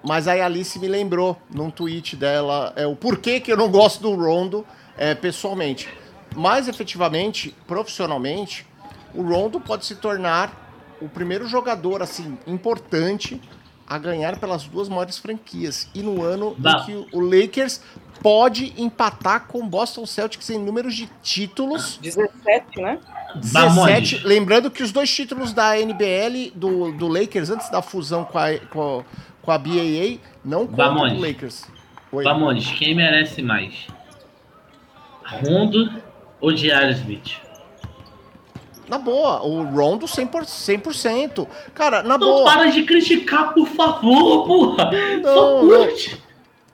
Mas aí a Alice me lembrou num tweet dela é, o porquê que eu não gosto do Rondo é, pessoalmente. Mas efetivamente, profissionalmente, o Rondo pode se tornar o primeiro jogador assim importante a ganhar pelas duas maiores franquias. E no ano em que o Lakers pode empatar com o Boston Celtics em números de títulos. 17, né? 17. Lembrando que os dois títulos da NBL do, do Lakers, antes da fusão com a, com a, com a BAA, não contam o Lakers. Oi. Bamones, quem merece mais? Rondo ou J.R. Smith? Na boa, o Rondo 100%. 100%. Cara, na não boa. Não para de criticar, por favor, porra. Não, Só curte.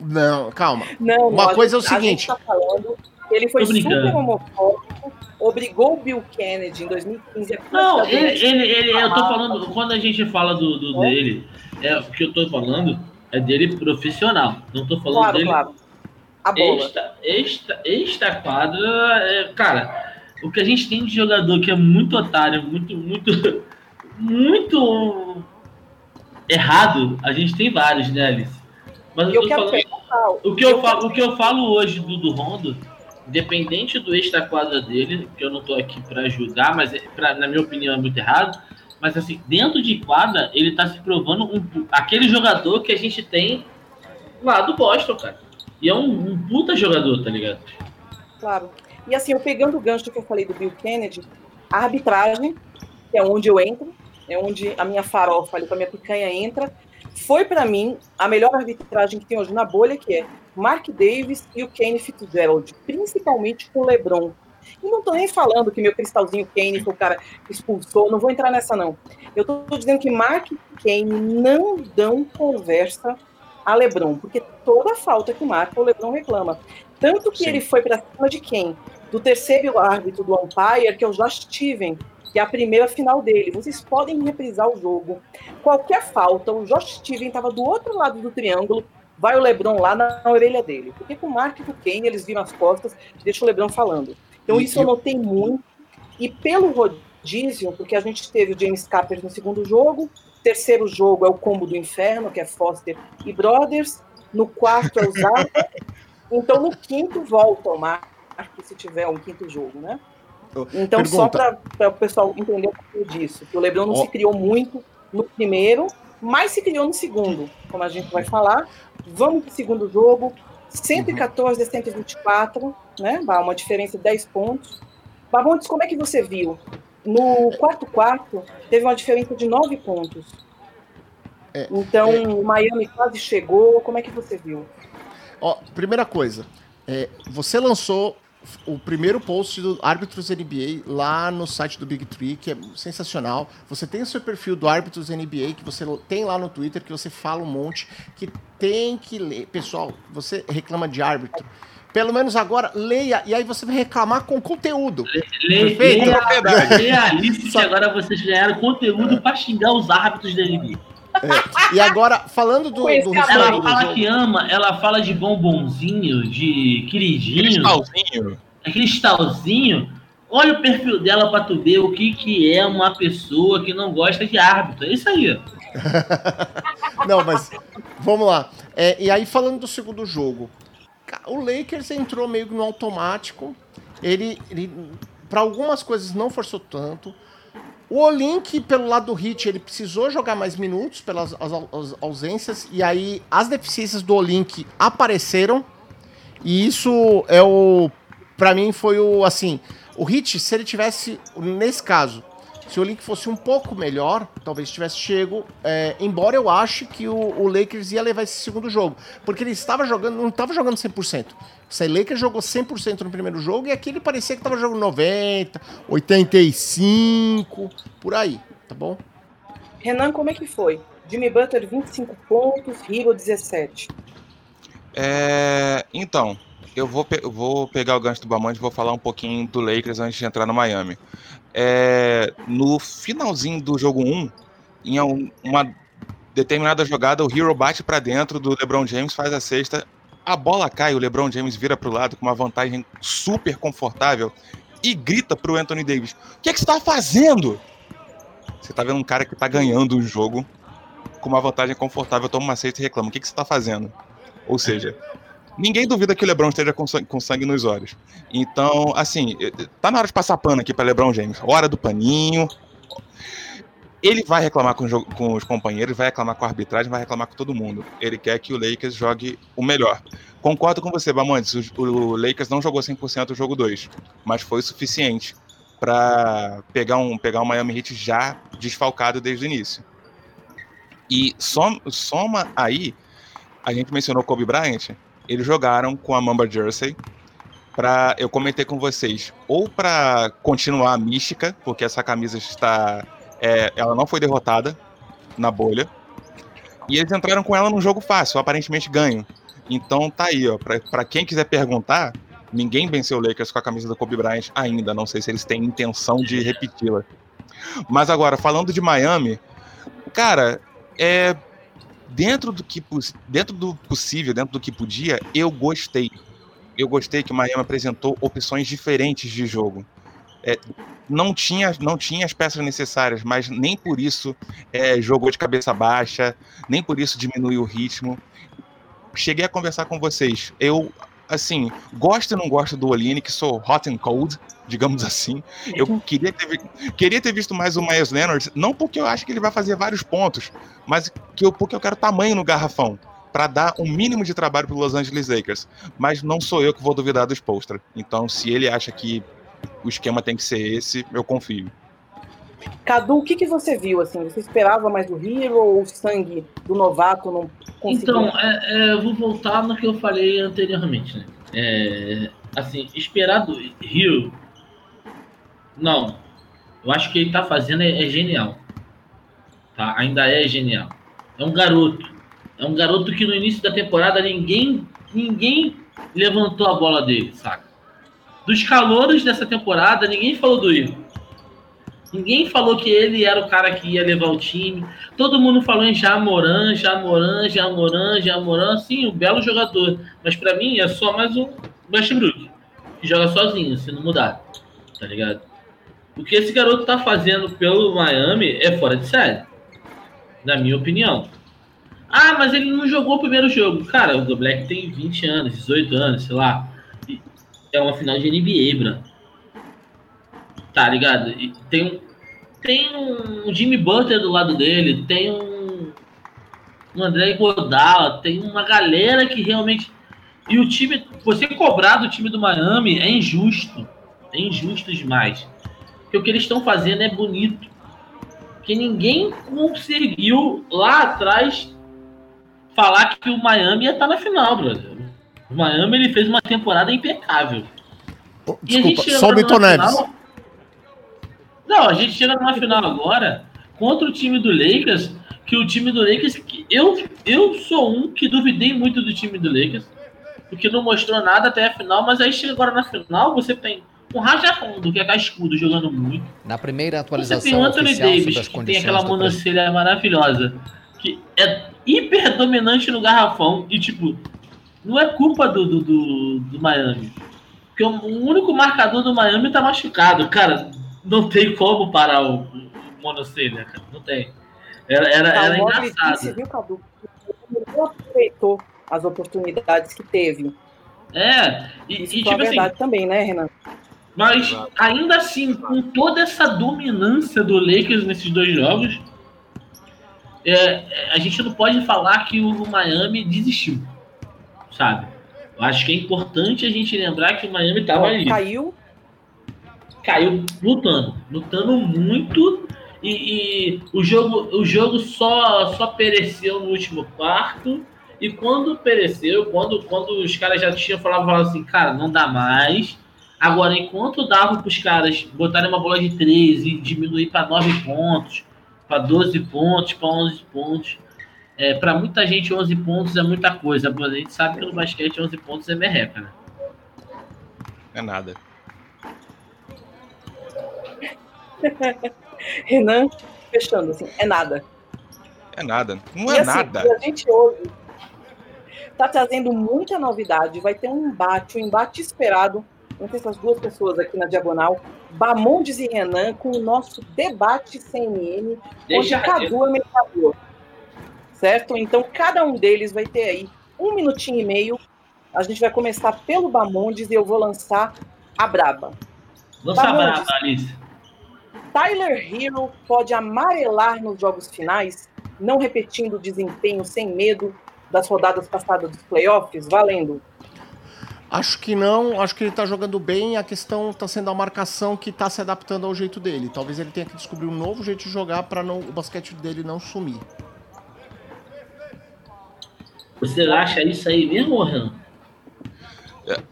Não, não calma. Não, Uma coisa é o seguinte. Tá falando, ele foi super homofóbico, obrigou o Bill Kennedy em 2015 a Não, ele, ele, ele eu tô falando, quando a gente fala do, do é? dele, é, o que eu tô falando é dele profissional. Não tô falando claro, dele. Claro. A bola. Esta, esta, esta quadra, é, cara, o que a gente tem de jogador que é muito otário, muito, muito, muito errado, a gente tem vários, né, Alice? Mas eu, eu falando, o, que eu, eu falo, o que eu falo hoje do, do Rondo, independente do extra quadra dele, que eu não tô aqui para julgar, mas é, pra, na minha opinião é muito errado, mas assim, dentro de quadra, ele tá se provando um, aquele jogador que a gente tem lá do Boston, cara. E é um, um puta jogador, tá ligado? Claro. E assim, eu pegando o gancho que eu falei do Bill Kennedy, a arbitragem, que é onde eu entro, é onde a minha farofa, ali, a minha picanha entra, foi para mim a melhor arbitragem que tem hoje na bolha, que é Mark Davis e o Kane Fitzgerald, principalmente com o LeBron. E não tô nem falando que meu cristalzinho Kane foi o cara que expulsou, não vou entrar nessa não. Eu tô dizendo que Mark e Kane não dão conversa a LeBron, porque toda falta que marca o LeBron reclama. Tanto que Sim. ele foi para cima de quem? do terceiro árbitro do umpire, que é o Josh Steven, que é a primeira final dele. Vocês podem reprisar o jogo. Qualquer falta, o Josh Steven estava do outro lado do triângulo, vai o LeBron lá na, orelha dele. Porque com o Mark e com o Kane, eles viram as costas, deixa o LeBron falando. Então, isso eu notei muito. E pelo rodízio, porque a gente teve o James Capper no segundo jogo, terceiro jogo é o combo do inferno, que é Foster e Brothers, no quarto é o Zaka, então no quinto volta o Mark se tiver um quinto jogo, né? Então, Pergunta. só para o pessoal entender um pouco disso, que o Lebron não oh. se criou muito no primeiro, mas se criou no segundo, como a gente vai falar. Vamos para o segundo jogo, 114 uhum. a 124, né? Uma diferença de 10 pontos. Babontes, como é que você viu? No quarto quarto, teve uma diferença de 9 pontos. É, então, é... o Miami quase chegou. Como é que você viu? Ó, primeira coisa, é, você lançou o primeiro post do Árbitros NBA lá no site do Big Tree, que é sensacional. Você tem o seu perfil do Árbitros NBA, que você tem lá no Twitter, que você fala um monte, que tem que ler. Pessoal, você reclama de árbitro. Pelo menos agora, leia, e aí você vai reclamar com conteúdo. Lê, Perfeito? lê, lê a lista que agora vocês ganharam conteúdo pra xingar os árbitros da NBA. É. E agora, falando do, do Ela do fala jogo, que ama, ela fala de bombonzinho, de queridinho, Cristalzinho. cristalzinho. Olha o perfil dela pra tu ver o que, que é uma pessoa que não gosta de árbitro. É isso aí. Não, mas vamos lá. É, e aí, falando do segundo jogo, o Lakers entrou meio que no automático. Ele, ele para algumas coisas, não forçou tanto. O Olink, pelo lado do Hit, ele precisou jogar mais minutos pelas as, as ausências. E aí, as deficiências do Olink apareceram. E isso é o. Pra mim, foi o. Assim, o Hit, se ele tivesse. Nesse caso, se o Link fosse um pouco melhor, talvez tivesse chego. é, embora eu ache que o, o Lakers ia levar esse segundo jogo. Porque ele estava jogando, não estava jogando 100%. O Lakers jogou 100% no primeiro jogo e aqui ele parecia que estava jogando 90, 85, por aí, tá bom? Renan, como é que foi? Jimmy Butler, 25 pontos, Hero, 17. É, então, eu vou, pe- eu vou pegar o gancho do Bamante e vou falar um pouquinho do Lakers antes de entrar no Miami. É, no finalzinho do jogo 1, em um- uma determinada jogada, o Hero bate pra dentro do LeBron James, faz a cesta, a bola cai, o LeBron James vira pro lado com uma vantagem super confortável e grita pro Anthony Davis: O que, é que você tá fazendo? Você tá vendo um cara que tá ganhando o jogo com uma vantagem confortável, toma uma cesta e reclama: O que, que você tá fazendo? Ou seja, ninguém duvida que o LeBron esteja com sangue, com sangue nos olhos. Então, assim, tá na hora de passar pano aqui para LeBron James. Hora do paninho. Ele vai reclamar com, com os companheiros, vai reclamar com a arbitragem, vai reclamar com todo mundo. Ele quer que o Lakers jogue o melhor. Concordo com você, Bamantes. O, o Lakers não jogou 100% o jogo 2, mas foi suficiente para pegar um, pegar um Miami Heat já desfalcado desde o início. E som- soma aí, a gente mencionou Kobe Bryant, eles jogaram com a Mamba Jersey para eu comentei com vocês, ou para continuar a mística, porque essa camisa está é, ela não foi derrotada na bolha. E eles entraram com ela num jogo fácil, aparentemente ganho. Então tá aí, ó, pra, pra quem quiser perguntar, ninguém venceu o Lakers com a camisa do Kobe Bryant ainda, não sei se eles têm intenção de repeti-la. Mas agora, falando de Miami, cara, é dentro do que dentro do possível, dentro do que podia, eu gostei. Eu gostei que o Miami apresentou opções diferentes de jogo. É, não tinha, não tinha as peças necessárias, mas nem por isso é, jogou de cabeça baixa, nem por isso diminuiu o ritmo. Cheguei a conversar com vocês. Eu, assim, gosto e não gosto do Oline, que sou hot and cold, digamos assim. Eu queria ter, queria ter visto mais o Myers Leonard, não porque eu acho que ele vai fazer vários pontos, mas que eu, porque eu quero tamanho no garrafão, para dar um mínimo de trabalho para Los Angeles Lakers. Mas não sou eu que vou duvidar do Spolstra. Então, se ele acha que o esquema tem que ser esse, eu confio. Cadu, o que, que você viu? Assim, você esperava mais do Hero ou o sangue do novato não conseguiu? Então, é, é, eu vou voltar no que eu falei anteriormente, né? É, assim, esperar do Rio. Não. Eu acho que ele tá fazendo é, é genial. Tá? Ainda é genial. É um garoto. É um garoto que no início da temporada ninguém, ninguém levantou a bola dele, saca? Dos calouros dessa temporada, ninguém falou do Rio. Ninguém falou que ele era o cara que ia levar o time. Todo mundo falou em Jamoran, Jamoran, Jamoran, Jamoran. Sim, um belo jogador. Mas pra mim é só mais um Westbrook. Que joga sozinho, se não mudar. Tá ligado? O que esse garoto tá fazendo pelo Miami é fora de série. Na minha opinião. Ah, mas ele não jogou o primeiro jogo. Cara, o Black tem 20 anos, 18 anos, sei lá. É uma final de NBA, Bran. Tá ligado? E tem um, tem um Jimmy Butler do lado dele, tem um, um André Godala, tem uma galera que realmente. E o time, você cobrar do time do Miami é injusto. É injusto demais. Porque o que eles estão fazendo é bonito. Porque ninguém conseguiu lá atrás falar que o Miami ia estar na final, brother. O Miami ele fez uma temporada impecável. Desculpa, só o Milton Neves. final- Não, a gente chega numa final agora contra o time do Lakers, que o time do Lakers, que eu, eu sou um que duvidei muito do time do Lakers, porque não mostrou nada até a final, mas aí chega agora na final, você tem um Raja Rondo, que é cascudo, jogando muito. Na primeira Você atualização tem o Anthony Davis, que tem aquela monocelha maravilhosa, que é hiper dominante no garrafão e, tipo, não é culpa do, do, do, do Miami. Porque o, o único marcador do Miami tá machucado. Cara, não tem como parar o, o monocelha, cara. Não tem. Era, era, Tá, era o Mogli engraçado. disse, viu, Cadu? Não aproveitou as oportunidades que teve. É, e, Isso e tipo assim, também, né, Renan? Mas ainda assim, com toda essa dominância do Lakers nesses dois jogos, é, é, a gente não pode falar que o Miami desistiu, sabe? Eu acho que é importante a gente lembrar que o Miami estava ali, Caiu, caiu lutando, lutando muito e, e o jogo, o jogo só, só pereceu no último quarto. E quando pereceu, quando, quando os caras já tinham falado, falado assim, cara, não dá mais. Agora, enquanto dava para os caras botarem uma bola de 13 e diminuir para 9 pontos, para 12 pontos, para 11 pontos, é, para muita gente 11 pontos é muita coisa. mas A gente sabe que no basquete 11 pontos é merreca, né? É nada. Renan, fechando assim, é nada. É nada. Não E é assim, nada. A gente hoje tá trazendo muita novidade. Vai ter um embate, um embate esperado entre essas duas pessoas aqui na diagonal, Bamondes e Renan, com o nosso debate CNN, onde Deixa Cadu é mediador. Certo? Então, cada um deles vai ter aí um minutinho e meio. A gente vai começar pelo Bamondes e eu vou lançar a braba. Lança Bamondes. brava, Alice. Tyler Hero pode amarelar nos jogos finais, não repetindo o desempenho sem medo das rodadas passadas dos playoffs, valendo. Acho que não, acho que ele tá jogando bem, a questão tá sendo a marcação que tá se adaptando ao jeito dele. Talvez ele tenha que descobrir um novo jeito de jogar para não o basquete dele não sumir. Você acha isso aí mesmo, Renan? Ah,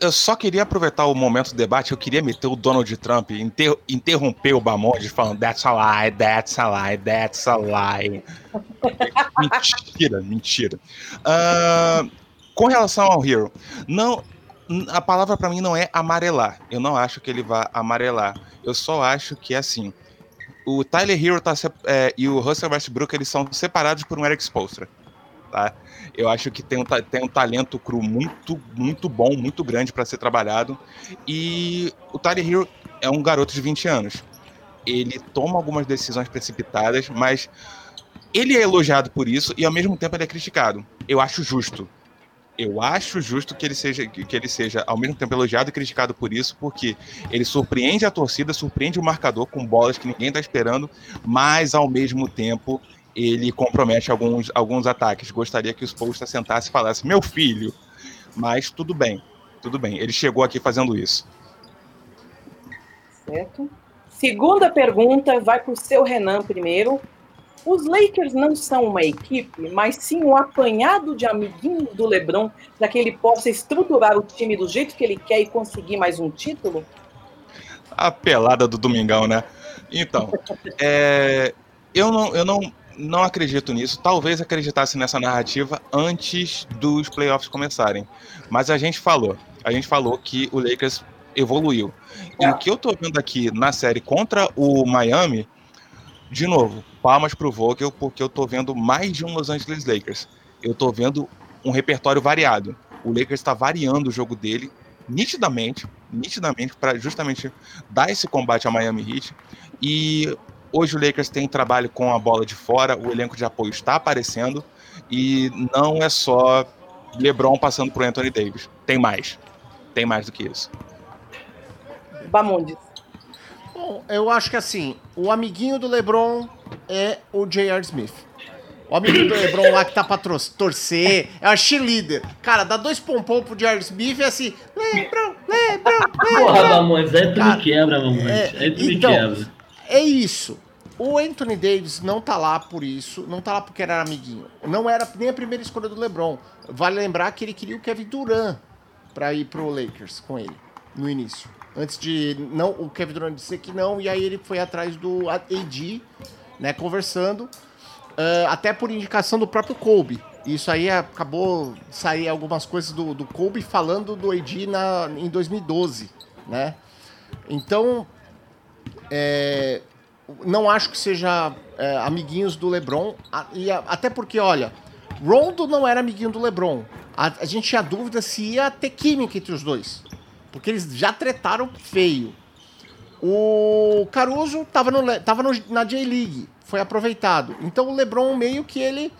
Eu só queria aproveitar o momento do debate, eu queria meter o Donald Trump, inter- interromper o Bamonde falando that's a lie, that's a lie, that's a lie. mentira, mentira. Ah, com relação ao Hero, não, a palavra pra mim não é amarelar. Eu não acho que ele vá amarelar. Eu só acho que é assim. O Tyler Hero tá, é, e o Russell Westbrook eles são separados por um Eric Spoelstra. Tá? Eu acho que tem um, tem um talento cru muito, muito bom, muito grande para ser trabalhado. E o Tyler Hero é um garoto de 20 anos. Ele toma algumas decisões precipitadas, mas ele é elogiado por isso e ao mesmo tempo ele é criticado. Eu acho justo. Eu acho justo que ele seja que ele seja ao mesmo tempo elogiado e criticado por isso, porque ele surpreende a torcida, surpreende o marcador com bolas que ninguém está esperando, mas ao mesmo tempo ele compromete alguns, alguns ataques. Gostaria que o Spolstra sentasse e falasse: Meu filho, mas tudo bem, tudo bem. Ele chegou aqui fazendo isso. Certo? Segunda pergunta vai para o seu Renan primeiro. Os Lakers não são uma equipe, mas sim um apanhado de amiguinhos do LeBron para que ele possa estruturar o time do jeito que ele quer e conseguir mais um título? A pelada do Domingão, né? Então, é, eu, não, eu não, não acredito nisso. Talvez acreditasse nessa narrativa antes dos playoffs começarem. Mas a gente falou. A gente falou que o Lakers evoluiu. E o que eu tô vendo aqui na série contra o Miami, de novo, palmas pro Vogel, porque eu tô vendo mais de um Los Angeles Lakers. Eu tô vendo um repertório variado. O Lakers está variando o jogo dele nitidamente, nitidamente para justamente dar esse combate ao Miami Heat. E hoje o Lakers tem trabalho com a bola de fora, o elenco de apoio está aparecendo e não é só LeBron passando pro Anthony Davis. Tem mais. Tem mais do que isso. Bamondes. Bom, eu acho que assim, o amiguinho do LeBron é o J.R. Smith. O amiguinho do LeBron lá que tá pra tro- torcer, é a cheerleader. Cara, dá dois pompom pro J.R. Smith e assim, LeBron, LeBron, Porra, LeBron. Mamones, aí tu Cara, me quebra, Mamones. é, aí tu me então, quebra. É isso. O Anthony Davis não tá lá por isso, não tá lá porque era amiguinho. Não era nem a primeira escolha do LeBron. Vale lembrar que ele queria o Kevin Durant pra ir pro Lakers com ele. no início. Antes de não o Kevin Durant dizer que não, e aí ele foi atrás do AD, né, conversando, uh, até por indicação do próprio Kobe. Isso aí acabou sair algumas coisas do, do Kobe falando do AD na, em 2012, né? Então, é, não acho que seja é, amiguinhos do LeBron, e até porque, olha, Rondo não era amiguinho do LeBron. A, a gente tinha dúvida se ia ter química entre os dois. Porque eles já tretaram feio. O Caruso tava, no, tava no, na J-League, foi aproveitado. Então o LeBron meio que ele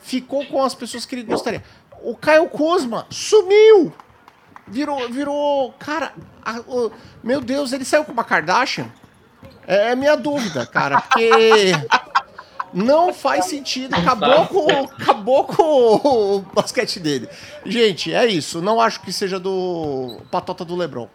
ficou com as pessoas que ele gostaria. O Caio Kuzma sumiu! Virou, virou. Cara, a, meu Deus, ele saiu com uma Kardashian? É, é minha dúvida, cara, porque. Não faz sentido. Acabou com, acabou com o basquete dele. Gente, é isso. Não acho que seja do patota do Lebron.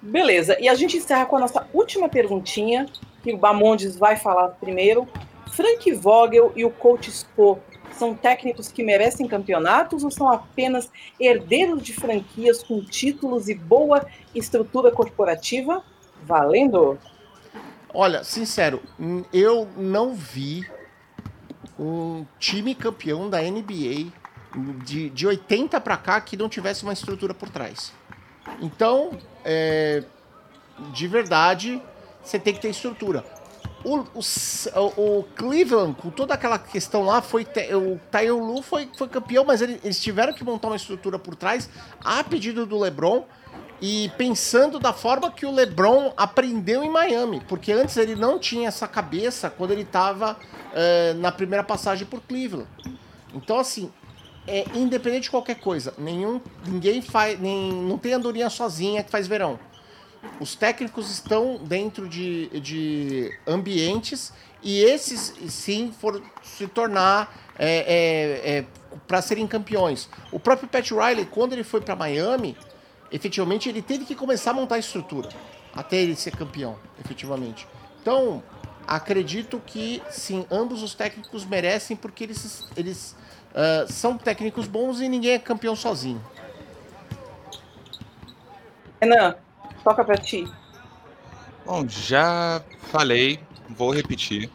Beleza. E a gente encerra com a nossa última perguntinha, que o Bamondes vai falar primeiro. Frank Vogel e o coach Spo são técnicos que merecem campeonatos ou são apenas herdeiros de franquias com títulos e boa estrutura corporativa? Valendo! Olha, sincero, eu não vi um time campeão da NBA de, de 80 para cá que não tivesse uma estrutura por trás. Então, é, de verdade, você tem que ter estrutura. O, o, o, Cleveland, com toda aquela questão lá, foi o Tyron Lu foi, foi campeão, mas eles tiveram que montar uma estrutura por trás a pedido do LeBron e pensando da forma que o LeBron aprendeu em Miami, porque antes ele não tinha essa cabeça quando ele estava é, na primeira passagem por Cleveland. Então, assim, é independente de qualquer coisa, nenhum, ninguém faz, nem, não tem andorinha sozinha que faz verão. Os técnicos estão dentro de, de ambientes e esses sim foram se tornar é, é, é para serem campeões. O próprio Pat Riley, quando ele foi para Miami, efetivamente ele teve que começar a montar a estrutura até ele ser campeão, efetivamente. Então, acredito que sim, ambos os técnicos merecem porque eles, eles uh, são técnicos bons e ninguém é campeão sozinho. Renan, toca para ti. Bom, já falei, vou repetir.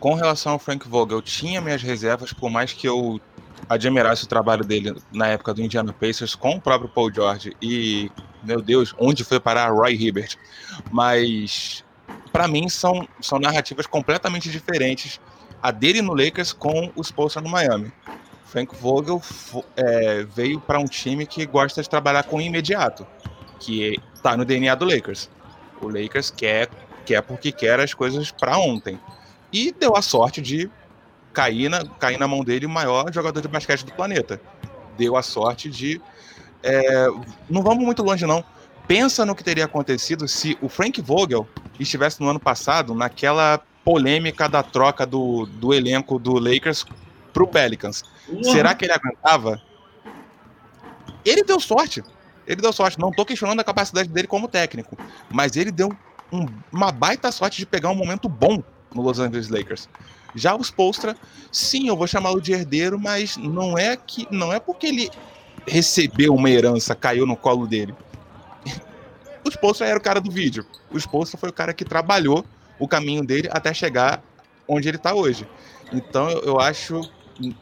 Com relação ao Frank Vogel, eu tinha minhas reservas, por mais que eu admirasse o trabalho dele na época do Indiana Pacers com o próprio Paul George e, meu Deus, onde foi parar Roy Hibbert. Mas, para mim, são, são narrativas completamente diferentes. A dele no Lakers com os Spolstra no Miami. Frank Vogel é, veio para um time que gosta de trabalhar com imediato, que está no DNA do Lakers. O Lakers quer, quer porque quer as coisas para ontem. E deu a sorte de cair na, cair na mão dele o maior jogador de basquete do planeta. Deu a sorte de. É, não vamos muito longe, não. Pensa no que teria acontecido se o Frank Vogel estivesse no ano passado naquela polêmica da troca do, do elenco do Lakers pro Pelicans. Uhum. Será que ele aguentava? Ele deu sorte. Ele deu sorte. Não tô questionando a capacidade dele como técnico, mas ele deu um, uma baita sorte de pegar um momento bom no Los Angeles Lakers. Já os Postra, sim, eu vou chamá-lo de herdeiro, mas não é que não é porque ele recebeu uma herança, caiu no colo dele. O Spolstra era o cara do vídeo. O Spolstra foi o cara que trabalhou o caminho dele até chegar onde ele está hoje. Então eu, eu acho,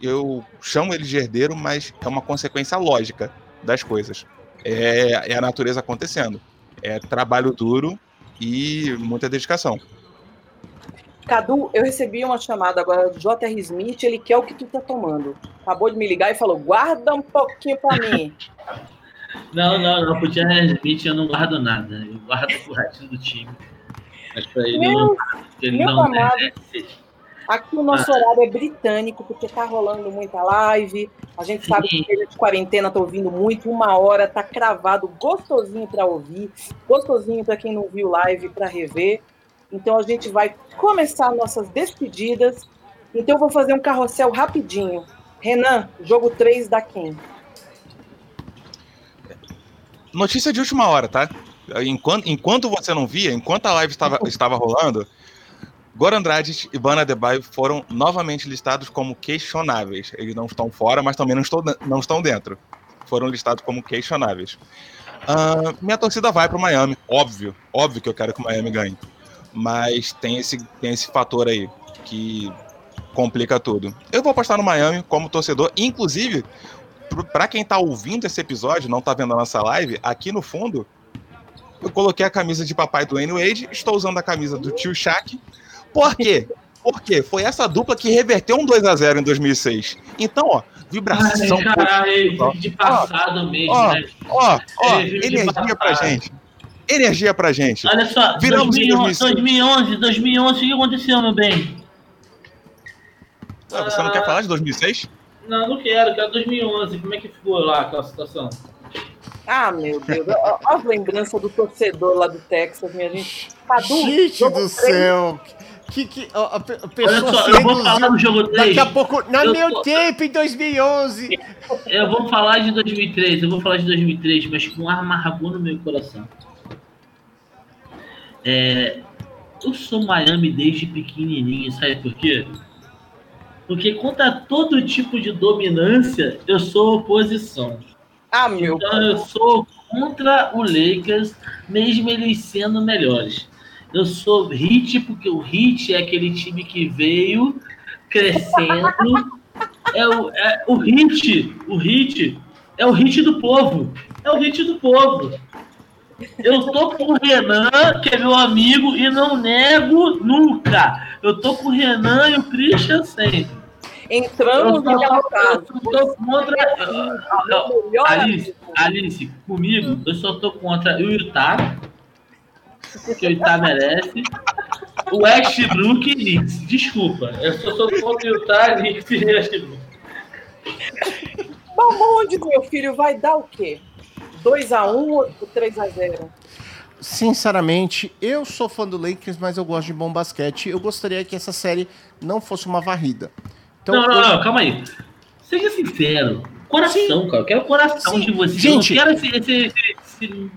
eu chamo ele de herdeiro, mas é uma consequência lógica das coisas. É, é a natureza acontecendo. É trabalho duro e muita dedicação. Cadu, eu recebi uma chamada agora do J.R. Smith, ele quer o que tu tá tomando. Acabou de me ligar e falou: guarda um pouquinho pra mim. não, não, não, pro J.R. Smith eu não guardo nada. Eu guardo o resto do time. Mas pra ele meu, não. Ele meu não amado, aqui o nosso ah. horário é britânico, porque tá rolando muita live. A gente sabe Sim. que de quarentena tá ouvindo muito, uma hora, tá cravado, gostosinho para ouvir, gostosinho para quem não viu live para rever. Então a gente vai começar nossas despedidas. Então eu vou fazer um carrossel rapidinho. Renan, jogo 3 da quem? Notícia de última hora, tá? Enquanto, enquanto você não via, enquanto a live estava, estava rolando, Goran Dragic e Bana Adebayo foram novamente listados como questionáveis. Eles não estão fora, mas também não estão, não estão dentro. Foram listados como questionáveis. Uh, minha torcida vai para o Miami, óbvio, óbvio que eu quero que o Miami ganhe. Mas tem esse, tem esse fator aí que complica tudo. Eu vou apostar no Miami como torcedor, inclusive, para quem tá ouvindo esse episódio, não tá vendo a nossa live, aqui no fundo, eu coloquei a camisa de papai do Wayne Wade, estou usando a camisa do tio Shaq. Por quê? Porque foi essa dupla que reverteu um 2 a 0 em 2006. Então, ó, vibração. Ai, caralho, de passado ó, mesmo, ó, né? Ó, ó, é, energia pra gente. Energia pra gente. Olha só, Viramos 2011, 2011, 2011, o que aconteceu, meu bem? Ah, você ah, não quer falar de 2006? Não, não quero, quero 2011. Como é que ficou lá aquela situação? Ah, meu Deus. Olha as lembranças do torcedor lá do Texas, minha gente. Cadu, gente do céu. Que, que, a, a pessoa Olha só, eu vou falar do jogo 3. Daqui a pouco, na eu meu tô... tempo, em 2011. Eu vou falar de 2003, eu vou falar de 2003, mas com amargor no meu coração. É, eu sou Miami desde pequenininho, sabe por quê? Porque contra todo tipo de dominância, eu sou oposição. Ah, meu. Então eu sou contra o Lakers, mesmo eles sendo melhores. Eu sou Hit, porque o Hit é aquele time que veio crescendo. é o, é, o Hit, o Hit é o Hit do povo. É o Hit do povo. Eu tô com o Renan, que é meu amigo, e não nego nunca. Eu tô com o Renan e o Christian sempre. Entramos. Eu tô contra. Alice, Alice, comigo, eu só tô contra o Utah que o Utah merece. O Westbrook e Knicks. Desculpa, eu só sou contra o Utah, Knicks e Westbrook. Mamonde, meu filho, vai dar o quê? 2x1 ou 3x0? Sinceramente, eu sou fã do Lakers, mas eu gosto de bom basquete. Eu gostaria que essa série não fosse uma varrida. Então, não, não, eu... não, calma aí. Seja sincero. Coração, Sim. cara. Eu quero o coração Sim. de você. Gente, eu quero esse, esse, esse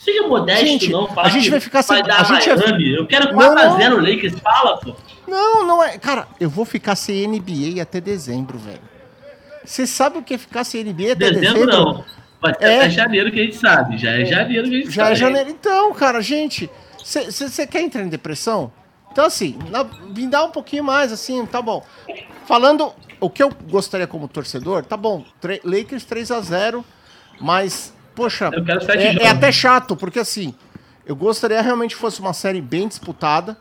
Seja modesto, gente, não. Fala a gente vai ficar sem. a gente Miami. Eu quero 4x0 Lakers. Fala, pô. Não, não é. Cara, eu vou ficar sem NBA até dezembro, velho. Você sabe o que é ficar sem NBA até dezembro? Dezembro não. Ser é... até janeiro que a gente sabe. Já é janeiro que a gente Já é sabe. é janeiro. Então, cara, gente. Você quer entrar em depressão? Então, assim, na, me dá um pouquinho mais, assim, tá bom. Falando o que eu gostaria como torcedor, tá bom. Lakers 3 a 0 mas poxa, é, é, até chato, porque assim, eu gostaria realmente que fosse uma série bem disputada,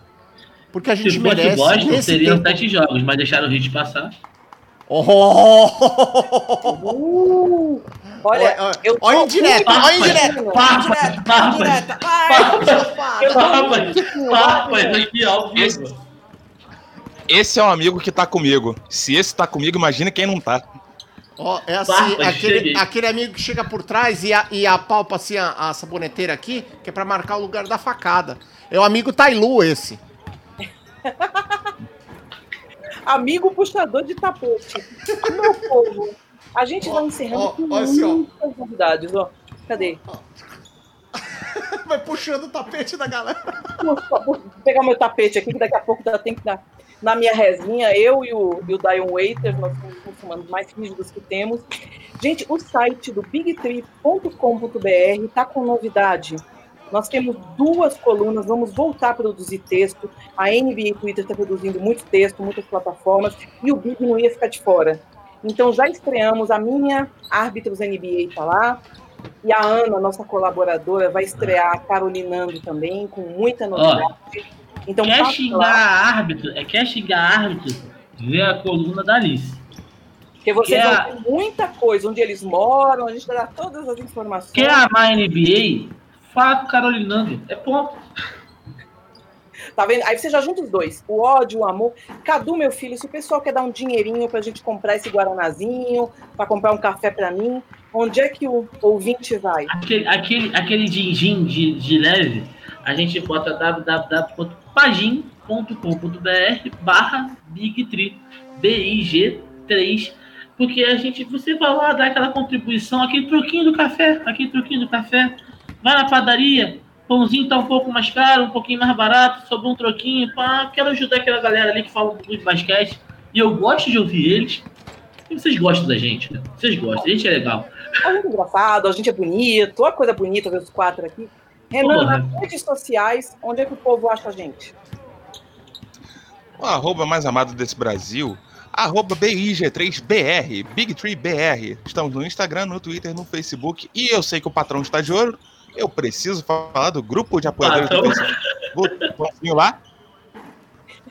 porque a gente Se merece. Boston, nesse seriam tempo... sete jogos, mas deixaram o Hit passar. Oh! Uh, olha, olha, eu olha indireta, olha indireta, indireta, indireta. Esse é um amigo que tá comigo. Se esse tá comigo, imagina quem não tá. Ó, é assim, aquele, aquele amigo que chega por trás e, a, e apalpa assim a, a saboneteira aqui, que é pra marcar o lugar da facada. É o amigo Tailu esse. amigo puxador de tapete. Meu povo, a gente vai encerrando ó, com assim, muitas novidades, ó. Cadê? Vai puxando o tapete da galera. Vou, vou pegar meu tapete aqui, que daqui a pouco tem que dar na minha resinha, eu e o, e o Dion Waiters, nós somos os mais rígidos que temos. Gente, o site do bigtree.com.br está com novidade. Nós temos duas colunas, vamos voltar a produzir texto. A NBA Twitter está produzindo muito texto, muitas plataformas, e o Big não ia ficar de fora. Então já estreamos, a minha Árbitros NBA está lá, e a Ana, nossa colaboradora, vai estrear Carolinando também, com muita novidade. Então, quer xingar árbitro, é quer xingar árbitro, vê a coluna da Alice. Porque vocês quer vão ter muita coisa, onde eles moram, a gente vai dar todas as informações. Quer amar a NBA? Fala com o Carolinando. É ponto. Tá vendo? Aí você já junta os dois. O ódio, o amor. Cadu, meu filho, se o pessoal quer dar um dinheirinho pra gente comprar esse Guaranazinho, pra comprar um café pra mim, onde é que o ouvinte vai? Aquele, aquele, aquele din-din de, de leve, a gente bota www pagin.com.br barra Big3, B-I-G-3, porque a gente, você vai lá dar aquela contribuição, aquele truquinho do café, aquele truquinho do café, vai na padaria, pãozinho tá um pouco mais caro, um pouquinho mais barato, sobrou um troquinho, pá, quero ajudar aquela galera ali que fala de basquete, e eu gosto de ouvir eles, e vocês gostam da gente, né? Vocês gostam, a gente é legal. A gente é engraçado, a gente é bonito, olha coisa bonita ver os quatro aqui. Renan, Porra. nas redes sociais, onde é que o povo acha a gente? O arroba mais amado desse Brasil, arroba BIG3BR, Big Tree BR. Estamos no Instagram, no Twitter, no Facebook. E eu sei que o patrão está de olho. Eu preciso falar do grupo de apoiadores do Patrão. Facebook. Vou vou lá.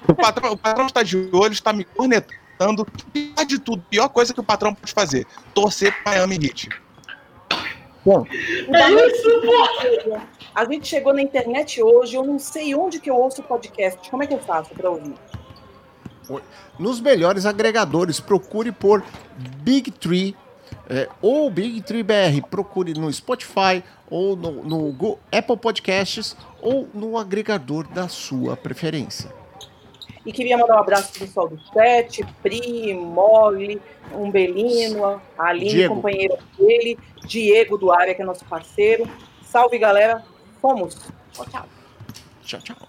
O patrão, o patrão está de olho, está me cornetando. Pior de tudo, pior coisa que o patrão pode fazer: torcer para Miami Heat. Bom, É isso, pô! A gente chegou na internet hoje, eu não sei onde que eu ouço o podcast. Como é que eu faço para ouvir? Nos melhores agregadores, procure por Big Tree é, ou Big Tree BR. Procure no Spotify ou no, no Apple Podcasts ou no agregador da sua preferência. E queria mandar um abraço pro pessoal do chat, Pri, Mogli, Umbelino, Aline, Diego. companheira dele, Diego do Área, que é nosso parceiro. Salve, galera. Fomos. Tchau, tchau. Tchau, tchau.